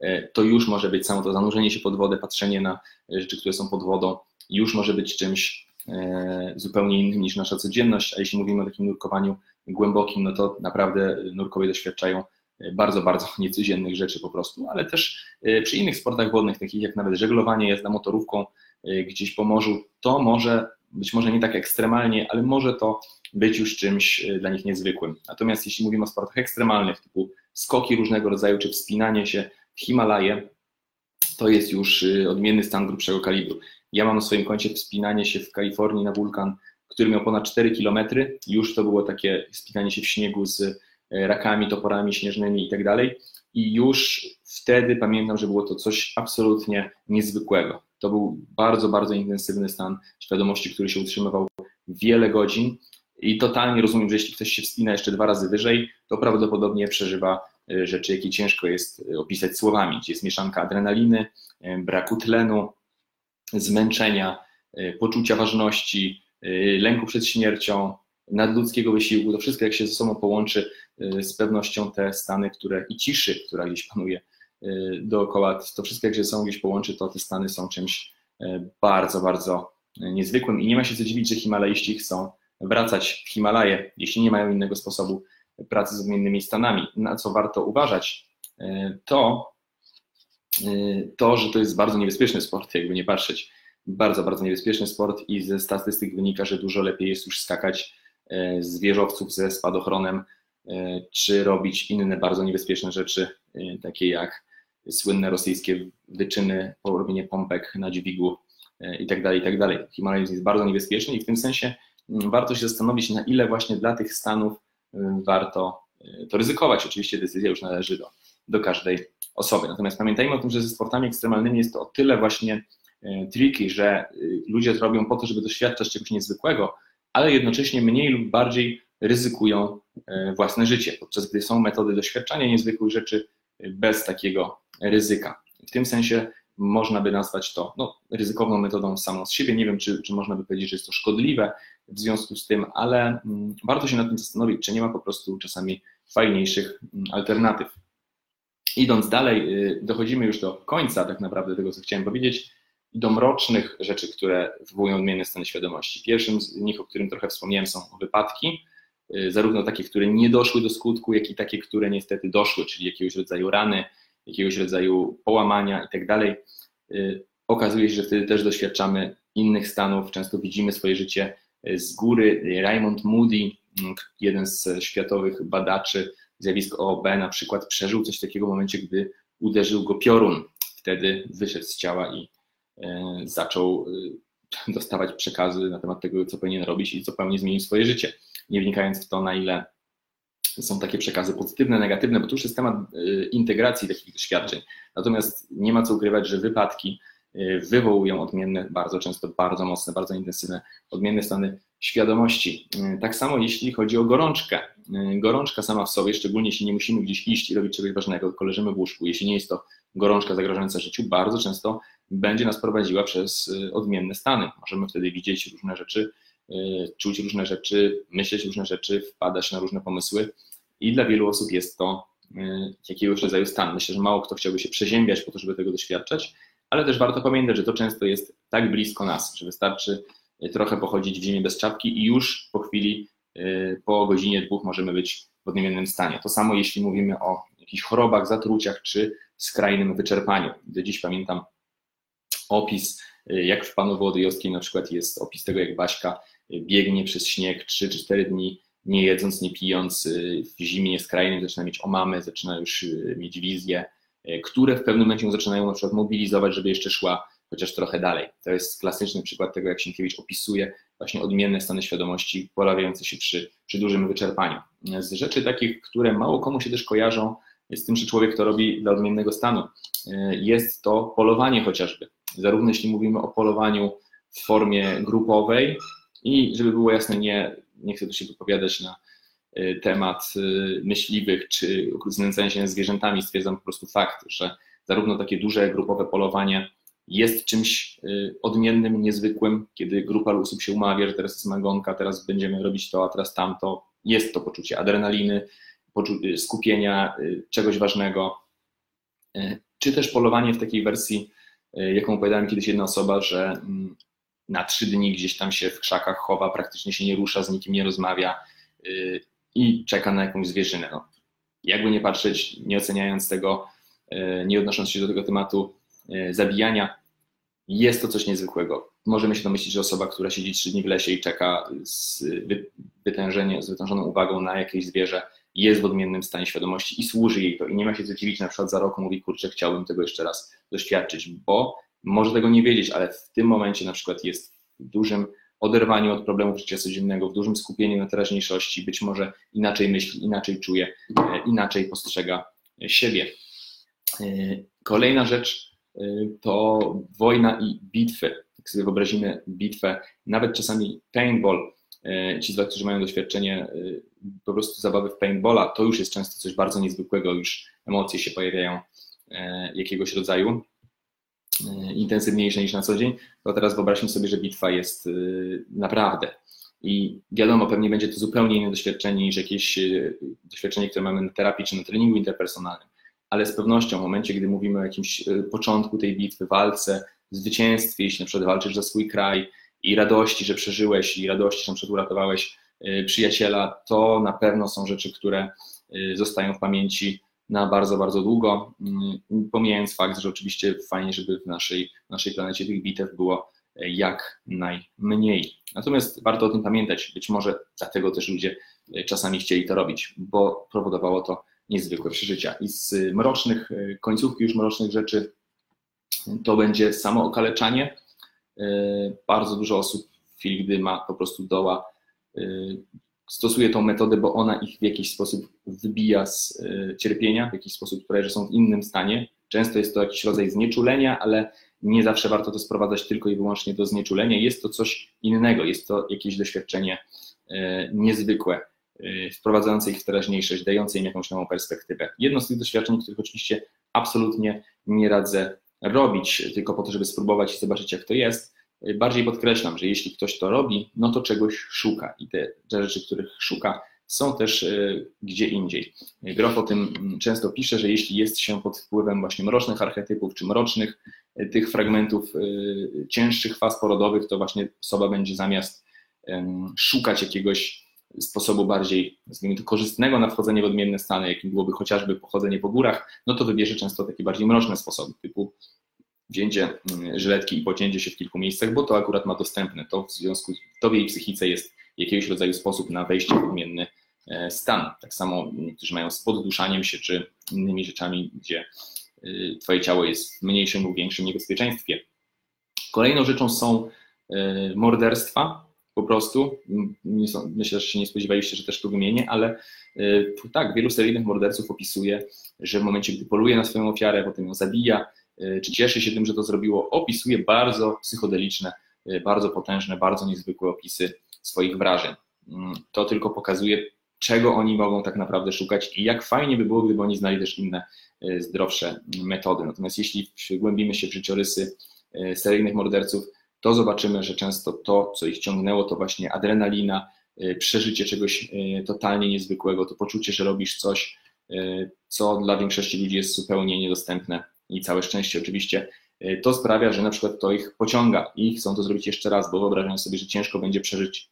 A: e, to już może być samo to zanurzenie się pod wodę, patrzenie na rzeczy, które są pod wodą, już może być czymś e, zupełnie innym niż nasza codzienność, a jeśli mówimy o takim nurkowaniu głębokim, no to naprawdę nurkowie doświadczają e, bardzo, bardzo niecodziennych rzeczy po prostu, ale też przy innych sportach wodnych, takich jak nawet żeglowanie, jazda motorówką gdzieś po morzu, to może, być może nie tak ekstremalnie, ale może to być już czymś e, dla nich niezwykłym. Natomiast jeśli mówimy o sportach ekstremalnych, typu skoki różnego rodzaju, czy wspinanie się w Himalaje, to jest już e, odmienny stan grubszego kalibru. Ja mam na swoim koncie wspinanie się w Kalifornii na wulkan, który miał ponad 4 km. Już to było takie wspinanie się w śniegu z e, rakami, toporami śnieżnymi i tak dalej. I już wtedy pamiętam, że było to coś absolutnie niezwykłego. To był bardzo, bardzo intensywny stan świadomości, który się utrzymywał wiele godzin. I totalnie rozumiem, że jeśli ktoś się wspina jeszcze dwa razy wyżej, to prawdopodobnie przeżywa e, rzeczy, jakie ciężko jest e, opisać słowami, gdzie jest mieszanka adrenaliny, e, braku tlenu, zmęczenia, poczucia ważności, lęku przed śmiercią, nadludzkiego wysiłku, to wszystko jak się ze sobą połączy, z pewnością te stany, które i ciszy, która gdzieś panuje dookoła, to wszystko ze sobą gdzieś połączy, to te stany są czymś bardzo, bardzo niezwykłym i nie ma się co dziwić, że Himalaiści chcą wracać w Himalaje, jeśli nie mają innego sposobu pracy z odmiennymi stanami. Na co warto uważać, e, to to, że to jest bardzo niebezpieczny sport, jakby nie patrzeć. Bardzo, bardzo niebezpieczny sport i ze statystyk wynika, że dużo lepiej jest już skakać z wieżowców ze spadochronem, czy robić inne bardzo niebezpieczne rzeczy, takie jak słynne rosyjskie wyczyny, robienie pompek na dźwigu i dalej, i tak dalej. Himalajzm jest bardzo niebezpieczny i w tym sensie warto się zastanowić, na ile właśnie dla tych stanów y, warto y, to ryzykować. Oczywiście decyzja już należy do do każdej osoby. Natomiast pamiętajmy o tym, że ze sportami ekstremalnymi jest to o tyle właśnie tricky, że ludzie to robią po to, żeby doświadczać czegoś niezwykłego, ale jednocześnie mniej lub bardziej ryzykują własne życie, podczas gdy są metody doświadczania niezwykłych rzeczy bez takiego ryzyka. W tym sensie można by nazwać to no, ryzykowną metodą samą z siebie. Nie wiem, czy, czy można by powiedzieć, że jest to szkodliwe w związku z tym, ale mm, warto się nad tym zastanowić, czy nie ma po prostu czasami fajniejszych mm, alternatyw. Idąc dalej, y, dochodzimy już do końca tak naprawdę tego, co chciałem powiedzieć, i do mrocznych rzeczy, które wywołują odmienne stany świadomości. Pierwszym z nich, o którym trochę wspomniałem, są wypadki, zarówno takie, które nie doszły do skutku, jak i takie, które niestety doszły, czyli jakiegoś rodzaju rany, jakiegoś rodzaju połamania i tak y, okazuje się, że wtedy też doświadczamy innych stanów, często widzimy swoje życie y, z góry. Raymond Moody, mm, jeden z światowych badaczy zjawisk OOB, na przykład przeżył coś takiego w momencie, gdy uderzył go piorun. Wtedy wyszedł z ciała i y, zaczął dostawać przekazy na temat tego, co powinien robić i zupełnie zmienił swoje życie. Nie wnikając w to, na ile są takie przekazy pozytywne, negatywne, bo to już jest temat y, integracji takich doświadczeń. Natomiast nie ma co ukrywać, że wypadki y, wywołują odmienne, bardzo często bardzo mocne, bardzo intensywne, odmienne stany świadomości. Y, tak samo jeśli chodzi o gorączkę. Gorączka sama w sobie, szczególnie jeśli nie musimy gdzieś iść i robić czegoś ważnego, tylko leżymy w łóżku, jeśli nie jest to gorączka zagrażająca życiu, bardzo często będzie nas prowadziła przez odmienne stany. Możemy wtedy widzieć różne rzeczy, czuć różne rzeczy, myśleć różne rzeczy, wpadać na różne pomysły i dla wielu osób jest to y, jakiegoś rodzaju stan. Myślę, że mało kto chciałby się przeziębiać po to, żeby tego doświadczać, ale też warto pamiętać, że to często jest tak blisko nas, że wystarczy y, trochę pochodzić w ziemi bez czapki i już po chwili, y, po godzinie, dwóch możemy być w odmiennym stanie. To samo jeśli mówimy o jakichś chorobach, zatruciach czy skrajnym wyczerpaniu. Do dziś pamiętam opis, jak w Panu Wołodyjowskiej na przykład jest opis tego, jak Baśka biegnie przez śnieg 3 czy 4 dni nie jedząc, nie pijąc, y, w zimie skrajnej zaczyna mieć omamy, zaczyna już y, mieć wizje, y, które w pewnym momencie zaczynają na przykład mobilizować, żeby jeszcze szła chociaż trochę dalej. To jest klasyczny przykład tego, jak Sienkiewicz opisuje właśnie odmienne stany świadomości pojawiające się przy, przy dużym wyczerpaniu. Z rzeczy takich, które mało komu się też kojarzą z tym, czy człowiek to robi dla odmiennego stanu, jest to polowanie chociażby. Zarówno jeśli mówimy o polowaniu w formie grupowej i żeby było jasne, nie nie chcę tu się wypowiadać na y, temat y, myśliwych czy znęcania się zwierzętami, stwierdzam po prostu fakt, że zarówno takie duże grupowe polowanie jest czymś y, odmiennym, niezwykłym, kiedy grupa osób się umawia, że teraz jest magonka, teraz będziemy robić to, a teraz tamto. Jest to poczucie adrenaliny, skupienia, czegoś ważnego. Czy też polowanie w takiej wersji, jaką opowiadałem kiedyś jedna osoba, że mm, na trzy dni gdzieś tam się w krzakach chowa, praktycznie się nie rusza, z nikim nie rozmawia yy, i czeka na jakąś zwierzynę. No, jakby nie patrzeć, nie oceniając tego, yy, nie odnosząc się do tego tematu yy, zabijania, jest to coś niezwykłego. Możemy się domyślić, że osoba, która siedzi trzy dni w lesie i czeka z, wytężenie, z wytężoną uwagą na jakieś zwierzę, jest w odmiennym stanie świadomości i służy jej to. I nie ma się co dziwić, na przykład za rok mówi, kurczę, chciałbym tego jeszcze raz doświadczyć, bo może tego nie wiedzieć, ale w tym momencie na przykład jest w dużym oderwaniu od problemów życia codziennego, w dużym skupieniu na teraźniejszości, być może inaczej myśli, inaczej czuje, e, inaczej postrzega siebie. E, kolejna rzecz e, to wojna i bitwy. Jak sobie wyobrazimy bitwę, nawet czasami paintball, ci z Was, którzy mają doświadczenie po prostu zabawy w paintballa, to już jest często coś bardzo niezwykłego, już emocje się pojawiają jakiegoś rodzaju. E, intensywniejsze niż na co dzień, to teraz wyobraźmy sobie, że bitwa jest e, naprawdę. I wiadomo, pewnie będzie to zupełnie inne doświadczenie niż jakieś e, doświadczenie, które mamy na terapii czy na treningu interpersonalnym. Ale z pewnością w momencie, gdy mówimy o jakimś początku tej bitwy, walce, zwycięstwie, jeśli na przykład walczysz za swój kraj i radości, że przeżyłeś i radości, że na przykład uratowałeś przyjaciela, to na pewno są rzeczy, które zostają w pamięci na bardzo, bardzo długo, mm, pomijając fakt, że oczywiście fajnie, żeby w naszej, naszej planecie tych bitew było e, jak najmniej. Natomiast warto o tym pamiętać, być może dlatego też ludzie e, czasami chcieli to robić, bo powodowało to niezwykłe przeżycia. I z mrocznych, e, końcówki już mrocznych rzeczy to będzie samo okaleczanie. Bardzo dużo osób w chwili, gdy ma po prostu doła, stosuje tą metodę, bo ona ich w jakiś sposób wybija z cierpienia, w jakiś sposób sprawia, że są w innym stanie. Często jest to jakiś rodzaj znieczulenia, ale nie zawsze warto to sprowadzać tylko i wyłącznie do znieczulenia. Jest to coś innego, jest to jakieś doświadczenie niezwykłe, wprowadzające ich w teraźniejszość, dające im jakąś nową perspektywę. Jedno z tych doświadczeń, których oczywiście absolutnie nie radzę robić, tylko po to, żeby spróbować i zobaczyć, jak to jest. Bardziej podkreślam, że jeśli ktoś to robi, no to czegoś szuka i te rzeczy, których szuka, są też e, gdzie indziej. Grof o tym często pisze, że jeśli jest się pod wpływem właśnie mrocznych archetypów czy mrocznych e, tych fragmentów e, cięższych faz porodowych, to właśnie osoba będzie zamiast szukać jakiegoś sposobu bardziej, to, korzystnego na wchodzenie w odmienne stany, jakim byłoby chociażby pochodzenie po górach, no to wybierze często takie bardziej mroczne sposoby, typu wzięcie mm, żyletki i pocięcie się w kilku miejscach, bo to akurat ma dostępne. To w związku to w jej psychice jest jakiegoś rodzaju sposób na wejście w odmienny e, stan. Tak samo niektórzy mają z podduszaniem się czy innymi rzeczami, gdzie y, twoje ciało jest w mniejszym lub większym niebezpieczeństwie. Kolejną rzeczą są e, morderstwa, po prostu. myślę, że się nie spodziewaliście, że też to wymienię, ale tak, wielu seryjnych morderców opisuje, że w momencie, gdy poluje na swoją ofiarę, potem ją zabija, czy cieszy się tym, że to zrobiło, opisuje bardzo psychodeliczne, y, bardzo potężne, bardzo niezwykłe opisy swoich wrażeń. Mm, to tylko pokazuje, czego oni mogą tak naprawdę szukać i jak fajnie by było, gdyby oni znali też inne, zdrowsze metody. Natomiast jeśli głębimy się w życiorysy seryjnych morderców, to zobaczymy, że często to, co ich ciągnęło, to właśnie adrenalina, przeżycie czegoś totalnie niezwykłego, to poczucie, że robisz coś, co dla większości ludzi jest zupełnie niedostępne i całe szczęście oczywiście. To sprawia, że na przykład to ich pociąga i chcą to zrobić jeszcze raz, bo wyobrażają sobie, że ciężko będzie przeżyć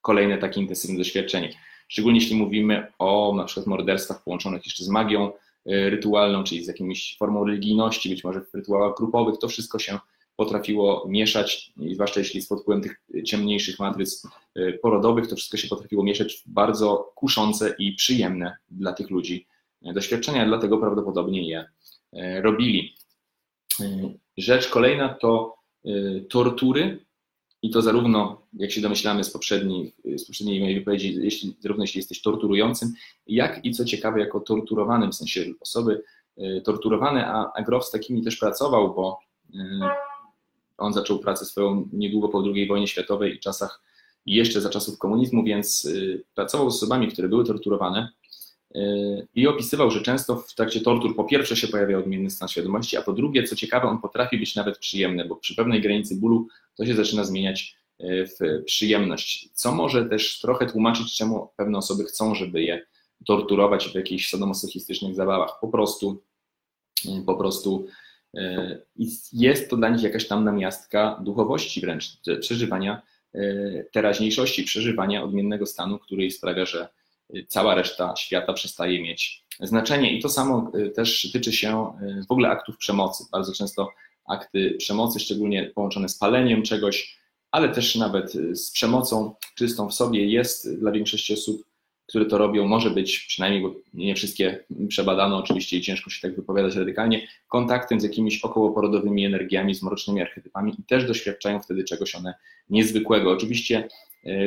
A: kolejne takie intensywne doświadczenie. Szczególnie jeśli mówimy o na przykład morderstwach połączonych jeszcze z magią rytualną, czyli z jakimiś formą religijności, być może w rytuałach grupowych, to wszystko się potrafiło mieszać, zwłaszcza jeśli pod wpływem tych ciemniejszych matryc y, porodowych, to wszystko się potrafiło mieszać w bardzo kuszące i przyjemne dla tych ludzi doświadczenia, dlatego prawdopodobnie je y, robili. Y, rzecz kolejna to tortury i to zarówno, jak się domyślamy z poprzedniej, z poprzedniej mojej wypowiedzi, jeśli, zarówno jeśli jesteś torturującym, jak i co ciekawe, jako torturowanym, w sensie osoby torturowane, a, a Grof z takimi też pracował, bo on zaczął pracę swoją niedługo po II wojnie światowej i czasach jeszcze za czasów komunizmu, więc pracował z osobami, które były torturowane i opisywał, że często w trakcie tortur po pierwsze się pojawia odmienny stan świadomości, a po drugie, co ciekawe, on potrafi być nawet przyjemny, bo przy pewnej granicy bólu to się zaczyna zmieniać y, w przyjemność, co może też trochę tłumaczyć, czemu pewne osoby chcą, żeby je torturować w jakichś sadomasochistycznych zabawach. Po prostu, po prostu jest to dla nich jakaś tam namiastka duchowości wręcz, przeżywania teraźniejszości, przeżywania odmiennego stanu, który sprawia, że cała reszta świata przestaje mieć znaczenie. I to samo e, też tyczy się e, w ogóle aktów przemocy. Bardzo często akty przemocy, szczególnie połączone z paleniem czegoś, ale też nawet z przemocą czystą w sobie, jest dla większości osób które to robią, może być przynajmniej, bo nie wszystkie przebadano oczywiście i ciężko się tak wypowiadać radykalnie, kontaktem z jakimiś okołoporodowymi energiami, z mrocznymi archetypami i też doświadczają wtedy czegoś one niezwykłego. Oczywiście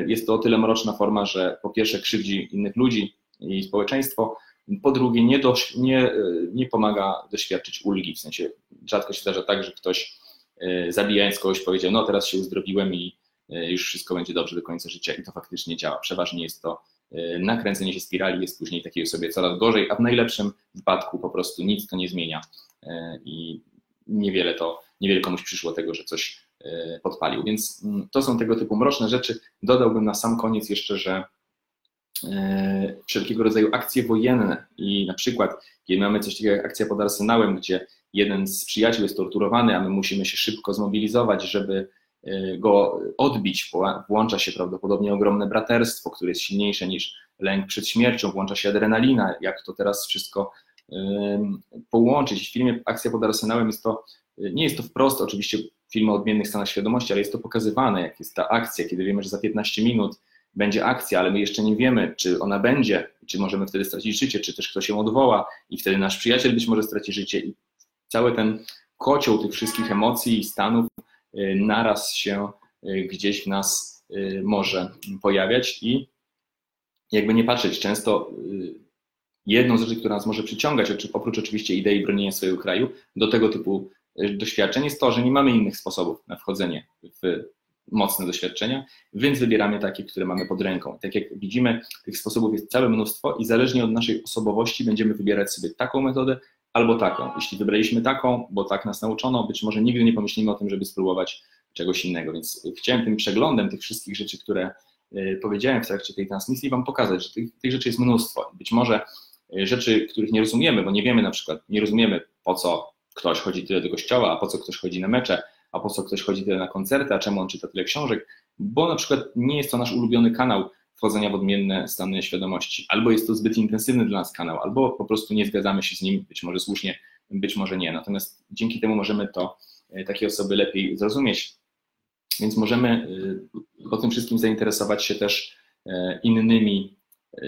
A: jest to o tyle mroczna forma, że po pierwsze krzywdzi innych ludzi i społeczeństwo, po drugie nie, nie, e, nie pomaga doświadczyć ulgi, w sensie rzadko się zdarza tak, że ktoś e, zabijając kogoś powiedział, no teraz się uzdrowiłem i już wszystko będzie dobrze do końca życia i to faktycznie działa. Przeważnie jest to Y, nakręcenie się spirali jest później takiej osobie coraz gorzej, a w najlepszym wypadku po prostu nic to nie zmienia. Y, i niewiele to, niewiele komuś przyszło tego, że coś y, podpalił. Więc mm, to są tego typu mroczne rzeczy. Dodałbym na sam koniec jeszcze, że wszelkiego rodzaju akcje wojenne i na przykład, kiedy mamy coś takiego jak akcja pod arsenałem, gdzie jeden z przyjaciół jest torturowany, a my musimy się szybko zmobilizować, żeby Y, go odbić. Włącza się prawdopodobnie ogromne braterstwo, które jest silniejsze niż lęk przed śmiercią, włącza się adrenalina, jak to teraz wszystko połączyć. W filmie Akcja pod Arsenałem jest to, nie jest to wprost oczywiście film o odmiennych stanach świadomości, ale jest to pokazywane, jak jest ta akcja, kiedy wiemy, że za 15 minut będzie akcja, ale my jeszcze nie wiemy, czy ona będzie, czy możemy wtedy stracić życie, czy też ktoś się odwoła i wtedy nasz przyjaciel być może straci życie. I cały ten kocioł tych wszystkich emocji i stanów Y, naraz się y, gdzieś w nas y, może pojawiać i jakby nie patrzeć, często jedną z rzeczy, która nas może przyciągać, oprócz oczywiście idei bronienia swojego kraju, do tego typu doświadczeń jest to, że nie mamy innych sposobów na wchodzenie w mocne doświadczenia, więc wybieramy takie, które mamy pod ręką. Tak jak widzimy, tych sposobów jest całe mnóstwo i zależnie od naszej osobowości będziemy wybierać sobie taką metodę albo taką. Jeśli wybraliśmy taką, bo tak nas nauczono, być może nigdy nie pomyślimy o tym, żeby spróbować czegoś innego. Więc chciałem tym przeglądem tych wszystkich rzeczy, które y, powiedziałem w trakcie tej transmisji, Wam pokazać, że tych, tych rzeczy jest mnóstwo. Być może y, rzeczy, których nie rozumiemy, bo nie wiemy na przykład, nie rozumiemy po co ktoś chodzi tyle do kościoła, a po co ktoś chodzi na mecze, a po co ktoś chodzi tyle na koncerty, a czemu on czyta tyle książek, bo na przykład nie jest to nasz ulubiony kanał wchodzenia w odmienne stany świadomości, albo jest to zbyt intensywny dla nas kanał, albo po prostu nie zgadzamy się z nim, być może słusznie, być może nie. Natomiast dzięki temu możemy to e, takie osoby lepiej zrozumieć. Więc możemy e, po tym wszystkim zainteresować się też e, innymi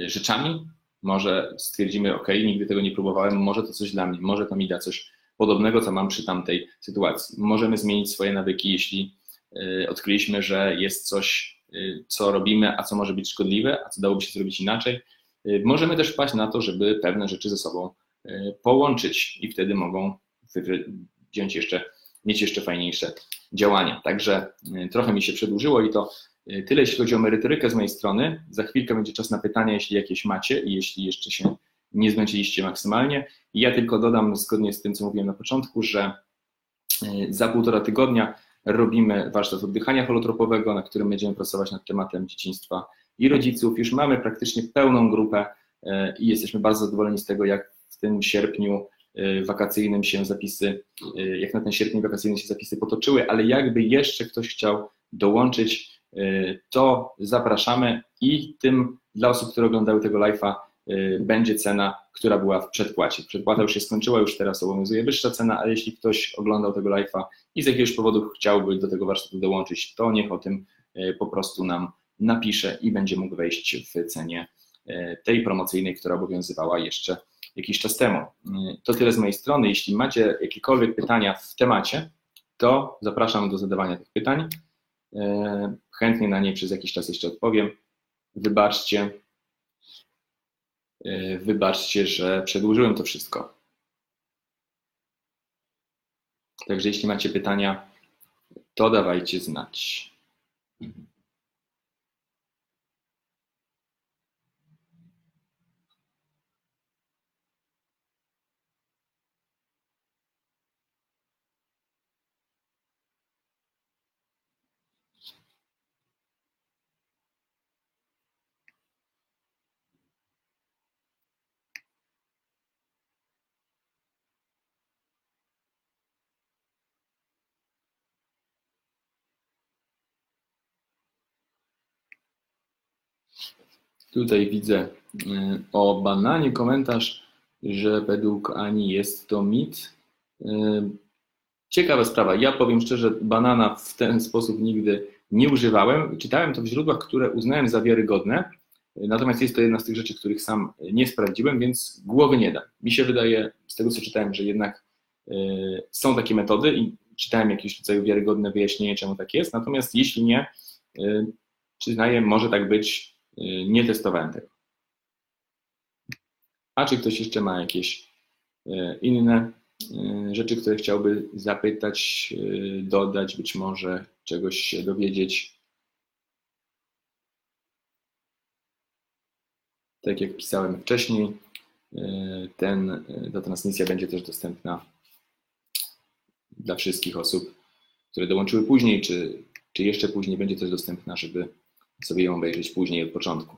A: rzeczami. Może stwierdzimy, OK, nigdy tego nie próbowałem, może to coś dla mnie, może to mi da coś podobnego, co mam przy tamtej sytuacji. Możemy zmienić swoje nawyki, jeśli y, odkryliśmy, że jest coś, y, co robimy, a co może być szkodliwe, a co dałoby się zrobić inaczej. Y, możemy też wpaść na to, żeby pewne rzeczy ze sobą połączyć i wtedy mogą wziąć jeszcze, mieć jeszcze fajniejsze działania. Także trochę mi się przedłużyło i to tyle, jeśli chodzi o merytorykę z mojej strony. Za chwilkę będzie czas na pytania, jeśli jakieś macie i jeśli jeszcze się nie zmęczyliście maksymalnie. Ja tylko dodam, zgodnie z tym, co mówiłem na początku, że e, za półtora tygodnia robimy warsztat oddychania holotropowego, na którym będziemy pracować nad tematem dzieciństwa i rodziców. Już mamy praktycznie pełną grupę e, i jesteśmy bardzo zadowoleni z tego, jak w tym sierpniu e, wakacyjnym się zapisy, jak na ten sierpień wakacyjny się zapisy potoczyły, ale jakby jeszcze ktoś chciał dołączyć, to zapraszamy i tym dla osób, które oglądały tego live'a będzie cena, która była w przedpłacie. Przedpłata już się skończyła, już teraz obowiązuje wyższa cena, ale jeśli ktoś oglądał tego live'a i z jakiegoś powodu chciałby do tego warsztatu dołączyć, to niech o tym y, po prostu nam napisze i będzie mógł wejść w cenie y, tej promocyjnej, która obowiązywała jeszcze jakiś czas temu. To tyle z mojej strony. Jeśli macie jakiekolwiek pytania w temacie, to zapraszam do zadawania tych pytań. Chętnie na nie przez jakiś czas jeszcze odpowiem. Wybaczcie, wybaczcie, że przedłużyłem to wszystko. Także jeśli macie pytania, to dawajcie znać. Tutaj widzę y, o bananie komentarz, że według Ani jest to mit. Y, ciekawa sprawa. Ja powiem szczerze, banana w ten sposób nigdy nie używałem. Czytałem to w źródłach, które uznałem za wiarygodne. Natomiast jest to jedna z tych rzeczy, których sam nie sprawdziłem, więc głowy nie dam. Mi się wydaje, z tego co czytałem, że jednak y, są takie metody i czytałem jakieś rodzaju wiarygodne wyjaśnienie, czemu tak jest. Natomiast jeśli nie, przyznaję, może tak być, nie testowałem tego. A czy ktoś jeszcze ma jakieś y, inne y, rzeczy, które chciałby zapytać, dodać, być może czegoś się dowiedzieć? Tak jak pisałem wcześniej, ten, ta transmisja będzie też dostępna dla wszystkich osób, które dołączyły później, czy, czy jeszcze później będzie też dostępna, żeby sobie ją obejrzeć później od początku.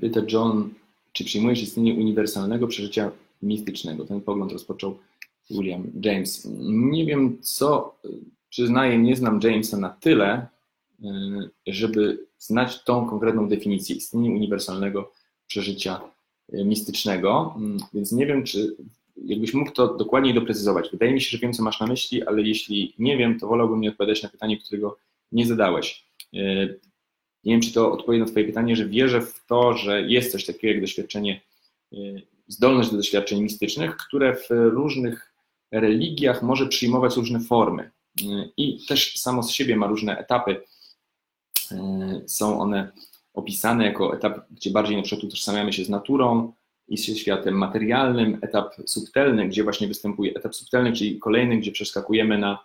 A: Pyta John, czy przyjmujesz istnienie uniwersalnego przeżycia mistycznego? Ten pogląd rozpoczął William James. Nie wiem, co, przyznaję, nie znam Jamesa na tyle, żeby znać tą konkretną definicję istnienia uniwersalnego przeżycia mistycznego, mm, więc nie wiem, czy jakbyś mógł to dokładniej doprecyzować. Wydaje mi się, że wiem, co masz na myśli, ale jeśli nie wiem, to wolałbym nie odpowiadać na pytanie, którego nie zadałeś. Y, nie wiem, czy to odpowie na Twoje pytanie, że wierzę w to, że jest coś takiego jak doświadczenie y, zdolność do doświadczeń mistycznych, które w różnych religiach może przyjmować różne formy i też samo z siebie ma różne etapy. Są one opisane jako etap, gdzie bardziej na przykład utożsamiamy się z naturą i ze światem materialnym, etap subtelny, gdzie właśnie występuje etap subtelny, czyli kolejny, gdzie przeskakujemy na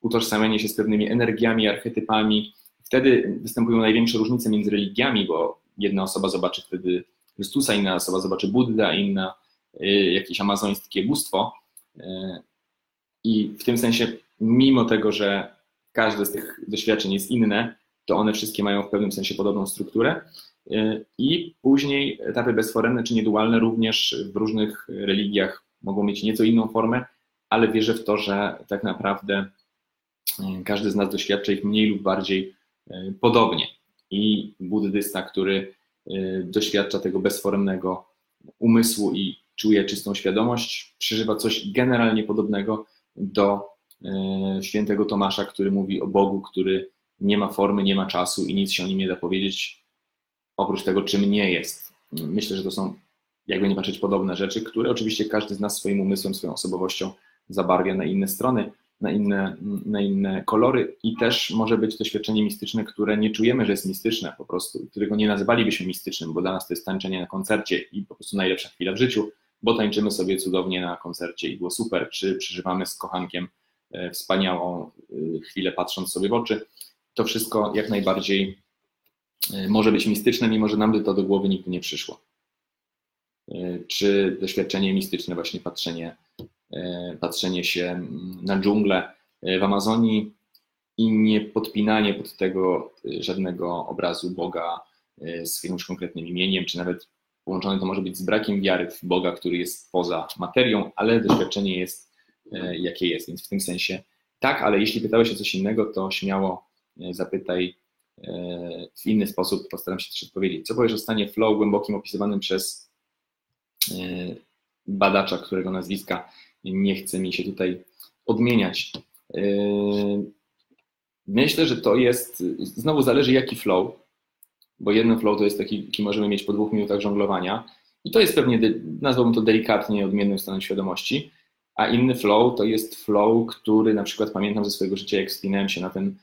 A: utożsamianie się z pewnymi energiami, archetypami. Wtedy występują największe różnice między religiami, bo jedna osoba zobaczy wtedy Chrystusa, inna osoba zobaczy Buddę, inna y, jakieś amazońskie bóstwo. Y, I w tym sensie, mimo tego, że każde z tych doświadczeń jest inne, to one wszystkie mają w pewnym sensie podobną strukturę. Y, I później etapy bezforemne czy niedualne również w różnych religiach mogą mieć nieco inną formę, ale wierzę w to, że tak naprawdę każdy z nas doświadcza ich mniej lub bardziej podobnie. I buddysta, który Y, doświadcza tego bezforemnego umysłu i czuje czystą świadomość, przeżywa coś generalnie podobnego do y, świętego Tomasza, który mówi o Bogu, który nie ma formy, nie ma czasu i nic się o nim nie da powiedzieć, oprócz tego, czym nie jest. Myślę, że to są, jakby nie patrzeć, podobne rzeczy, które oczywiście każdy z nas swoim umysłem, swoją osobowością zabarwia na inne strony, na inne, na inne kolory i też może być doświadczenie mistyczne, które nie czujemy, że jest mistyczne po prostu, którego nie nazywalibyśmy mistycznym, bo dla nas to jest tańczenie na koncercie i po prostu najlepsza chwila w życiu, bo tańczymy sobie cudownie na koncercie i było super, czy przeżywamy z kochankiem e, wspaniałą e, chwilę patrząc sobie w oczy. To wszystko jak najbardziej e, może być mistyczne, mimo że nam by to do głowy nigdy nie przyszło. Czy doświadczenie mistyczne, właśnie patrzenie E, patrzenie się na dżunglę e, w Amazonii i nie podpinanie pod tego e, żadnego obrazu Boga z jakimś konkretnym imieniem, czy nawet połączone to może być z brakiem wiary w Boga, który jest poza materią, ale doświadczenie jest jakie jest, więc w tym sensie tak, ale jeśli pytałeś o coś innego, to śmiało zapytaj w inny sposób, postaram się też odpowiedzieć. Co powiesz o stanie flow głębokim opisywanym przez badacza, którego nazwiska nie chce mi się tutaj odmieniać. Myślę, że to jest, znowu zależy jaki flow, bo jeden flow to jest taki, jaki możemy mieć po dwóch minutach żonglowania i to jest pewnie, nazwałbym to delikatnie odmiennym stanem świadomości, a inny flow to jest flow, który na przykład pamiętam ze swojego życia, jak wspinałem się na ten e,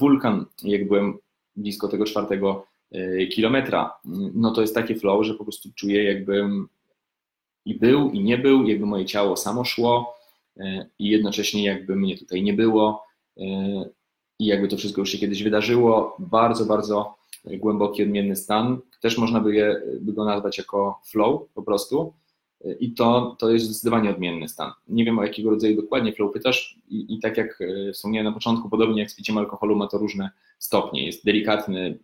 A: wulkan, jak byłem blisko tego czwartego e, kilometra, no to jest takie flow, że po prostu czuję jakbym i był, i nie był, jakby moje ciało samo szło e, i jednocześnie jakby mnie tutaj nie było e, i jakby to wszystko już się kiedyś wydarzyło. Bardzo, bardzo głęboki, odmienny stan. Też można by, je, by go nazwać jako flow po prostu. E, I to, to jest zdecydowanie odmienny stan. Nie wiem o jakiego rodzaju dokładnie flow pytasz i, i tak jak wspomniałem na początku, podobnie jak z piciem alkoholu ma to różne stopnie. Jest delikatny,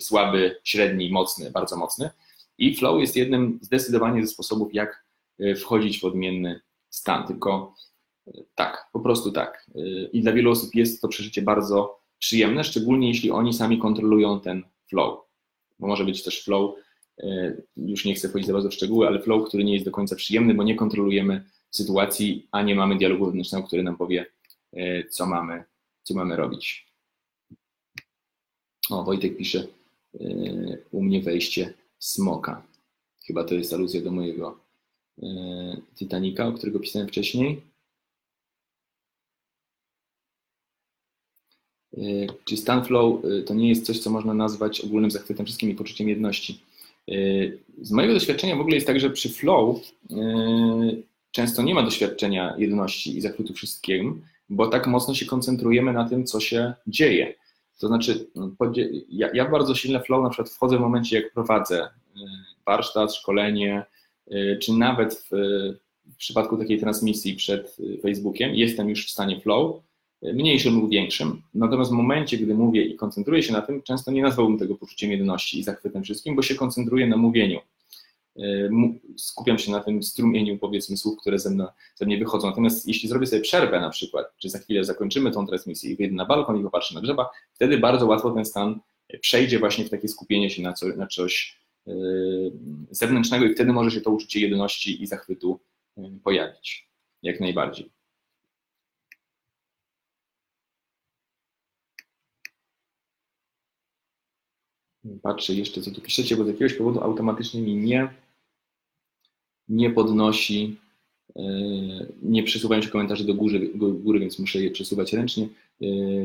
A: słaby, średni, mocny, bardzo mocny. I flow jest jednym zdecydowanie ze sposobów, jak e, wchodzić w odmienny stan. Tylko e, tak, po prostu tak. E, I dla wielu osób jest to przeżycie bardzo przyjemne, szczególnie jeśli oni sami kontrolują ten flow. Bo może być też flow, już nie chcę wchodzić za bardzo w szczegóły, ale flow, który nie jest do końca przyjemny, bo nie kontrolujemy sytuacji, a nie mamy dialogu wewnętrznego, który nam powie, co mamy, co mamy robić. O, Wojtek pisze u mnie wejście smoka. Chyba to jest aluzja do mojego e, Titanica, o którego pisałem wcześniej. E, czy stan flow e, to nie jest coś, co można nazwać ogólnym zachwytem wszystkim i poczuciem jedności? Z mojego doświadczenia w ogóle jest tak, że przy flow często nie ma doświadczenia jedności i zachwytu wszystkim, bo tak mocno się koncentrujemy na tym, co się dzieje. To znaczy, no, ja, bardzo silne flow na przykład wchodzę w momencie, jak prowadzę y, warsztat, szkolenie, y, czy nawet w, w przypadku takiej transmisji przed Facebookiem, jestem już w stanie flow, y, mniejszym lub większym. Natomiast w momencie, gdy mówię i koncentruję się na tym, często nie nazwałbym tego poczuciem jedności i zachwytem wszystkim, bo się koncentruję na mówieniu. Y, skupiam się na tym strumieniu, powiedzmy, słów, które ze mnie, ze mnie wychodzą. Natomiast jeśli zrobię sobie przerwę na przykład, czy za chwilę zakończymy tą transmisję i wyjdę na balkon i popatrzę na drzewa, wtedy bardzo łatwo ten stan przejdzie właśnie w takie skupienie się na, co, na coś yy, zewnętrznego i wtedy może się to uczucie jedności i zachwytu yy, pojawić. Jak najbardziej. Patrzę jeszcze, co tu piszecie, bo z jakiegoś powodu automatycznie mi nie nie podnosi, nie przesuwają się komentarze do góry, do góry, więc muszę je przesuwać ręcznie.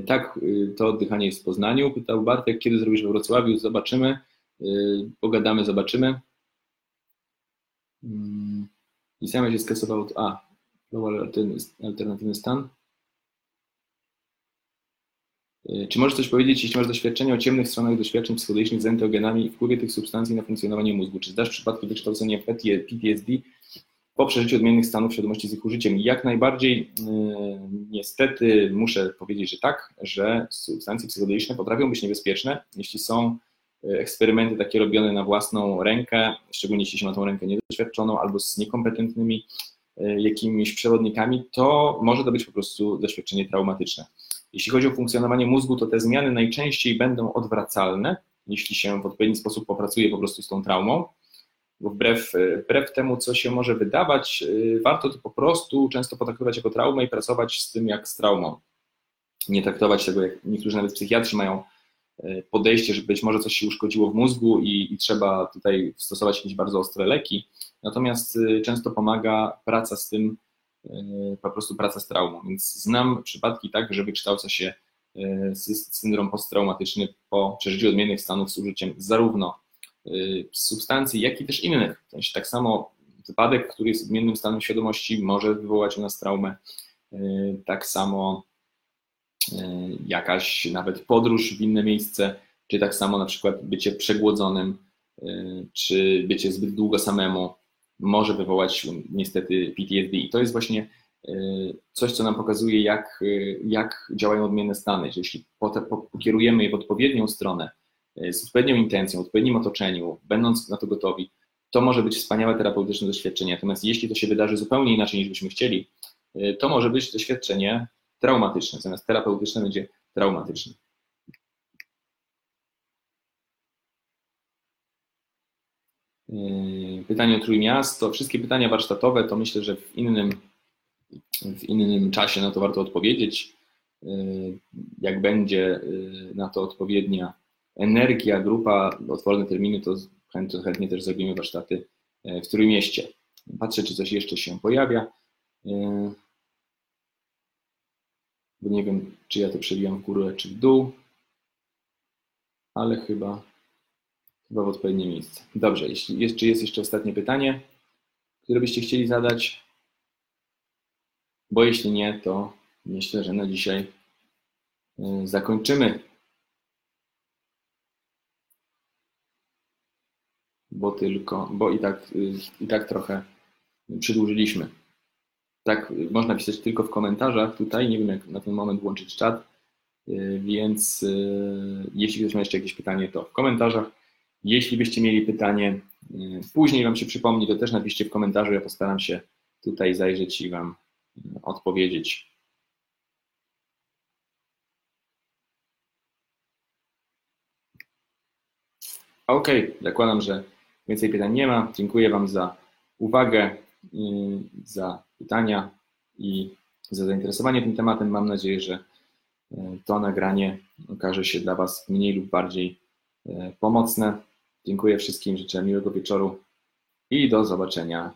A: Tak, to oddychanie jest w Poznaniu, pytał Bartek, kiedy zrobisz we Wrocławiu, zobaczymy, pogadamy, zobaczymy. Mm, I same się skasował, a, alternatywny stan. Y, czy możesz coś powiedzieć, jeśli masz doświadczenie o ciemnych stronach doświadczeń psychodelicznych z enteogenami i wpływie tych substancji na funkcjonowanie mózgu? Czy zdasz przypadki wykształcenia PTSD po przeżyciu odmiennych stanów świadomości z ich użyciem? Jak najbardziej, yy, niestety muszę powiedzieć, że tak, że substancje psychodeliczne potrafią być niebezpieczne, jeśli są y, eksperymenty takie robione na własną rękę, szczególnie jeśli się ma tą rękę niedoświadczoną albo z niekompetentnymi y, jakimiś przewodnikami, to może to być po prostu doświadczenie traumatyczne. Jeśli chodzi o funkcjonowanie mózgu, to te zmiany najczęściej będą odwracalne, jeśli się w odpowiedni sposób popracuje po prostu z tą traumą, bo wbrew, wbrew temu, co się może wydawać, y, warto to po prostu często potraktować jako traumę i pracować z tym jak z traumą. Nie traktować tego, jak niektórzy nawet psychiatrzy mają y, podejście, że być może coś się uszkodziło w mózgu i, i trzeba tutaj stosować jakieś bardzo ostre leki. Natomiast często pomaga praca z tym E, po prostu praca z traumą. Więc znam przypadki tak, że wykształca się e, syndrom posttraumatyczny po przeżyciu odmiennych stanów z użyciem zarówno e, substancji, jak i też innych. W sensie tak samo wypadek, który jest odmiennym stanem świadomości, może wywołać u nas traumę. Tak samo jakaś nawet podróż w inne miejsce, czy tak samo na przykład bycie przegłodzonym, czy bycie zbyt długo samemu, może wywołać niestety PTSD. I to jest właśnie e, coś, co nam pokazuje, jak, e, jak działają odmienne stany. Że jeśli pokierujemy je w odpowiednią stronę, e, z odpowiednią intencją, w odpowiednim otoczeniu, będąc na to gotowi, to może być wspaniałe terapeutyczne doświadczenie. Natomiast jeśli to się wydarzy zupełnie inaczej niż byśmy chcieli, to może być doświadczenie traumatyczne, zamiast terapeutyczne będzie traumatyczne. Yy, pytanie o Trójmiasto, wszystkie pytania warsztatowe, to myślę, że w innym, w innym czasie na to warto odpowiedzieć. Yy, jak będzie yy, na to odpowiednia energia, grupa, otworne terminy, to chętnie, chętnie też zrobimy warsztaty w Trójmieście. Patrzę, czy coś jeszcze się pojawia. Bo nie wiem, czy ja to przewijam w górę, czy w dół, ale chyba Chyba w odpowiednie miejsce. Dobrze, jeśli jest, czy jest jeszcze ostatnie pytanie, które byście chcieli zadać? Bo jeśli nie, to myślę, że na dzisiaj y, zakończymy. Bo tylko, bo i tak, y, i tak trochę przedłużyliśmy. Tak, można pisać tylko w komentarzach tutaj. Nie wiem, jak na ten moment włączyć czat, y, więc jeśli ktoś ma jeszcze jakieś pytanie, to w komentarzach. Jeśli byście mieli pytanie, y, później Wam się przypomni, to też napiszcie w komentarzu, ja postaram się tutaj zajrzeć i Wam y, odpowiedzieć. Ok, zakładam, że więcej pytań nie ma. Dziękuję Wam za uwagę, y, za pytania i za zainteresowanie tym tematem. Mam nadzieję, że to nagranie okaże się dla Was mniej lub bardziej pomocne. Dziękuję wszystkim, życzę miłego wieczoru i do zobaczenia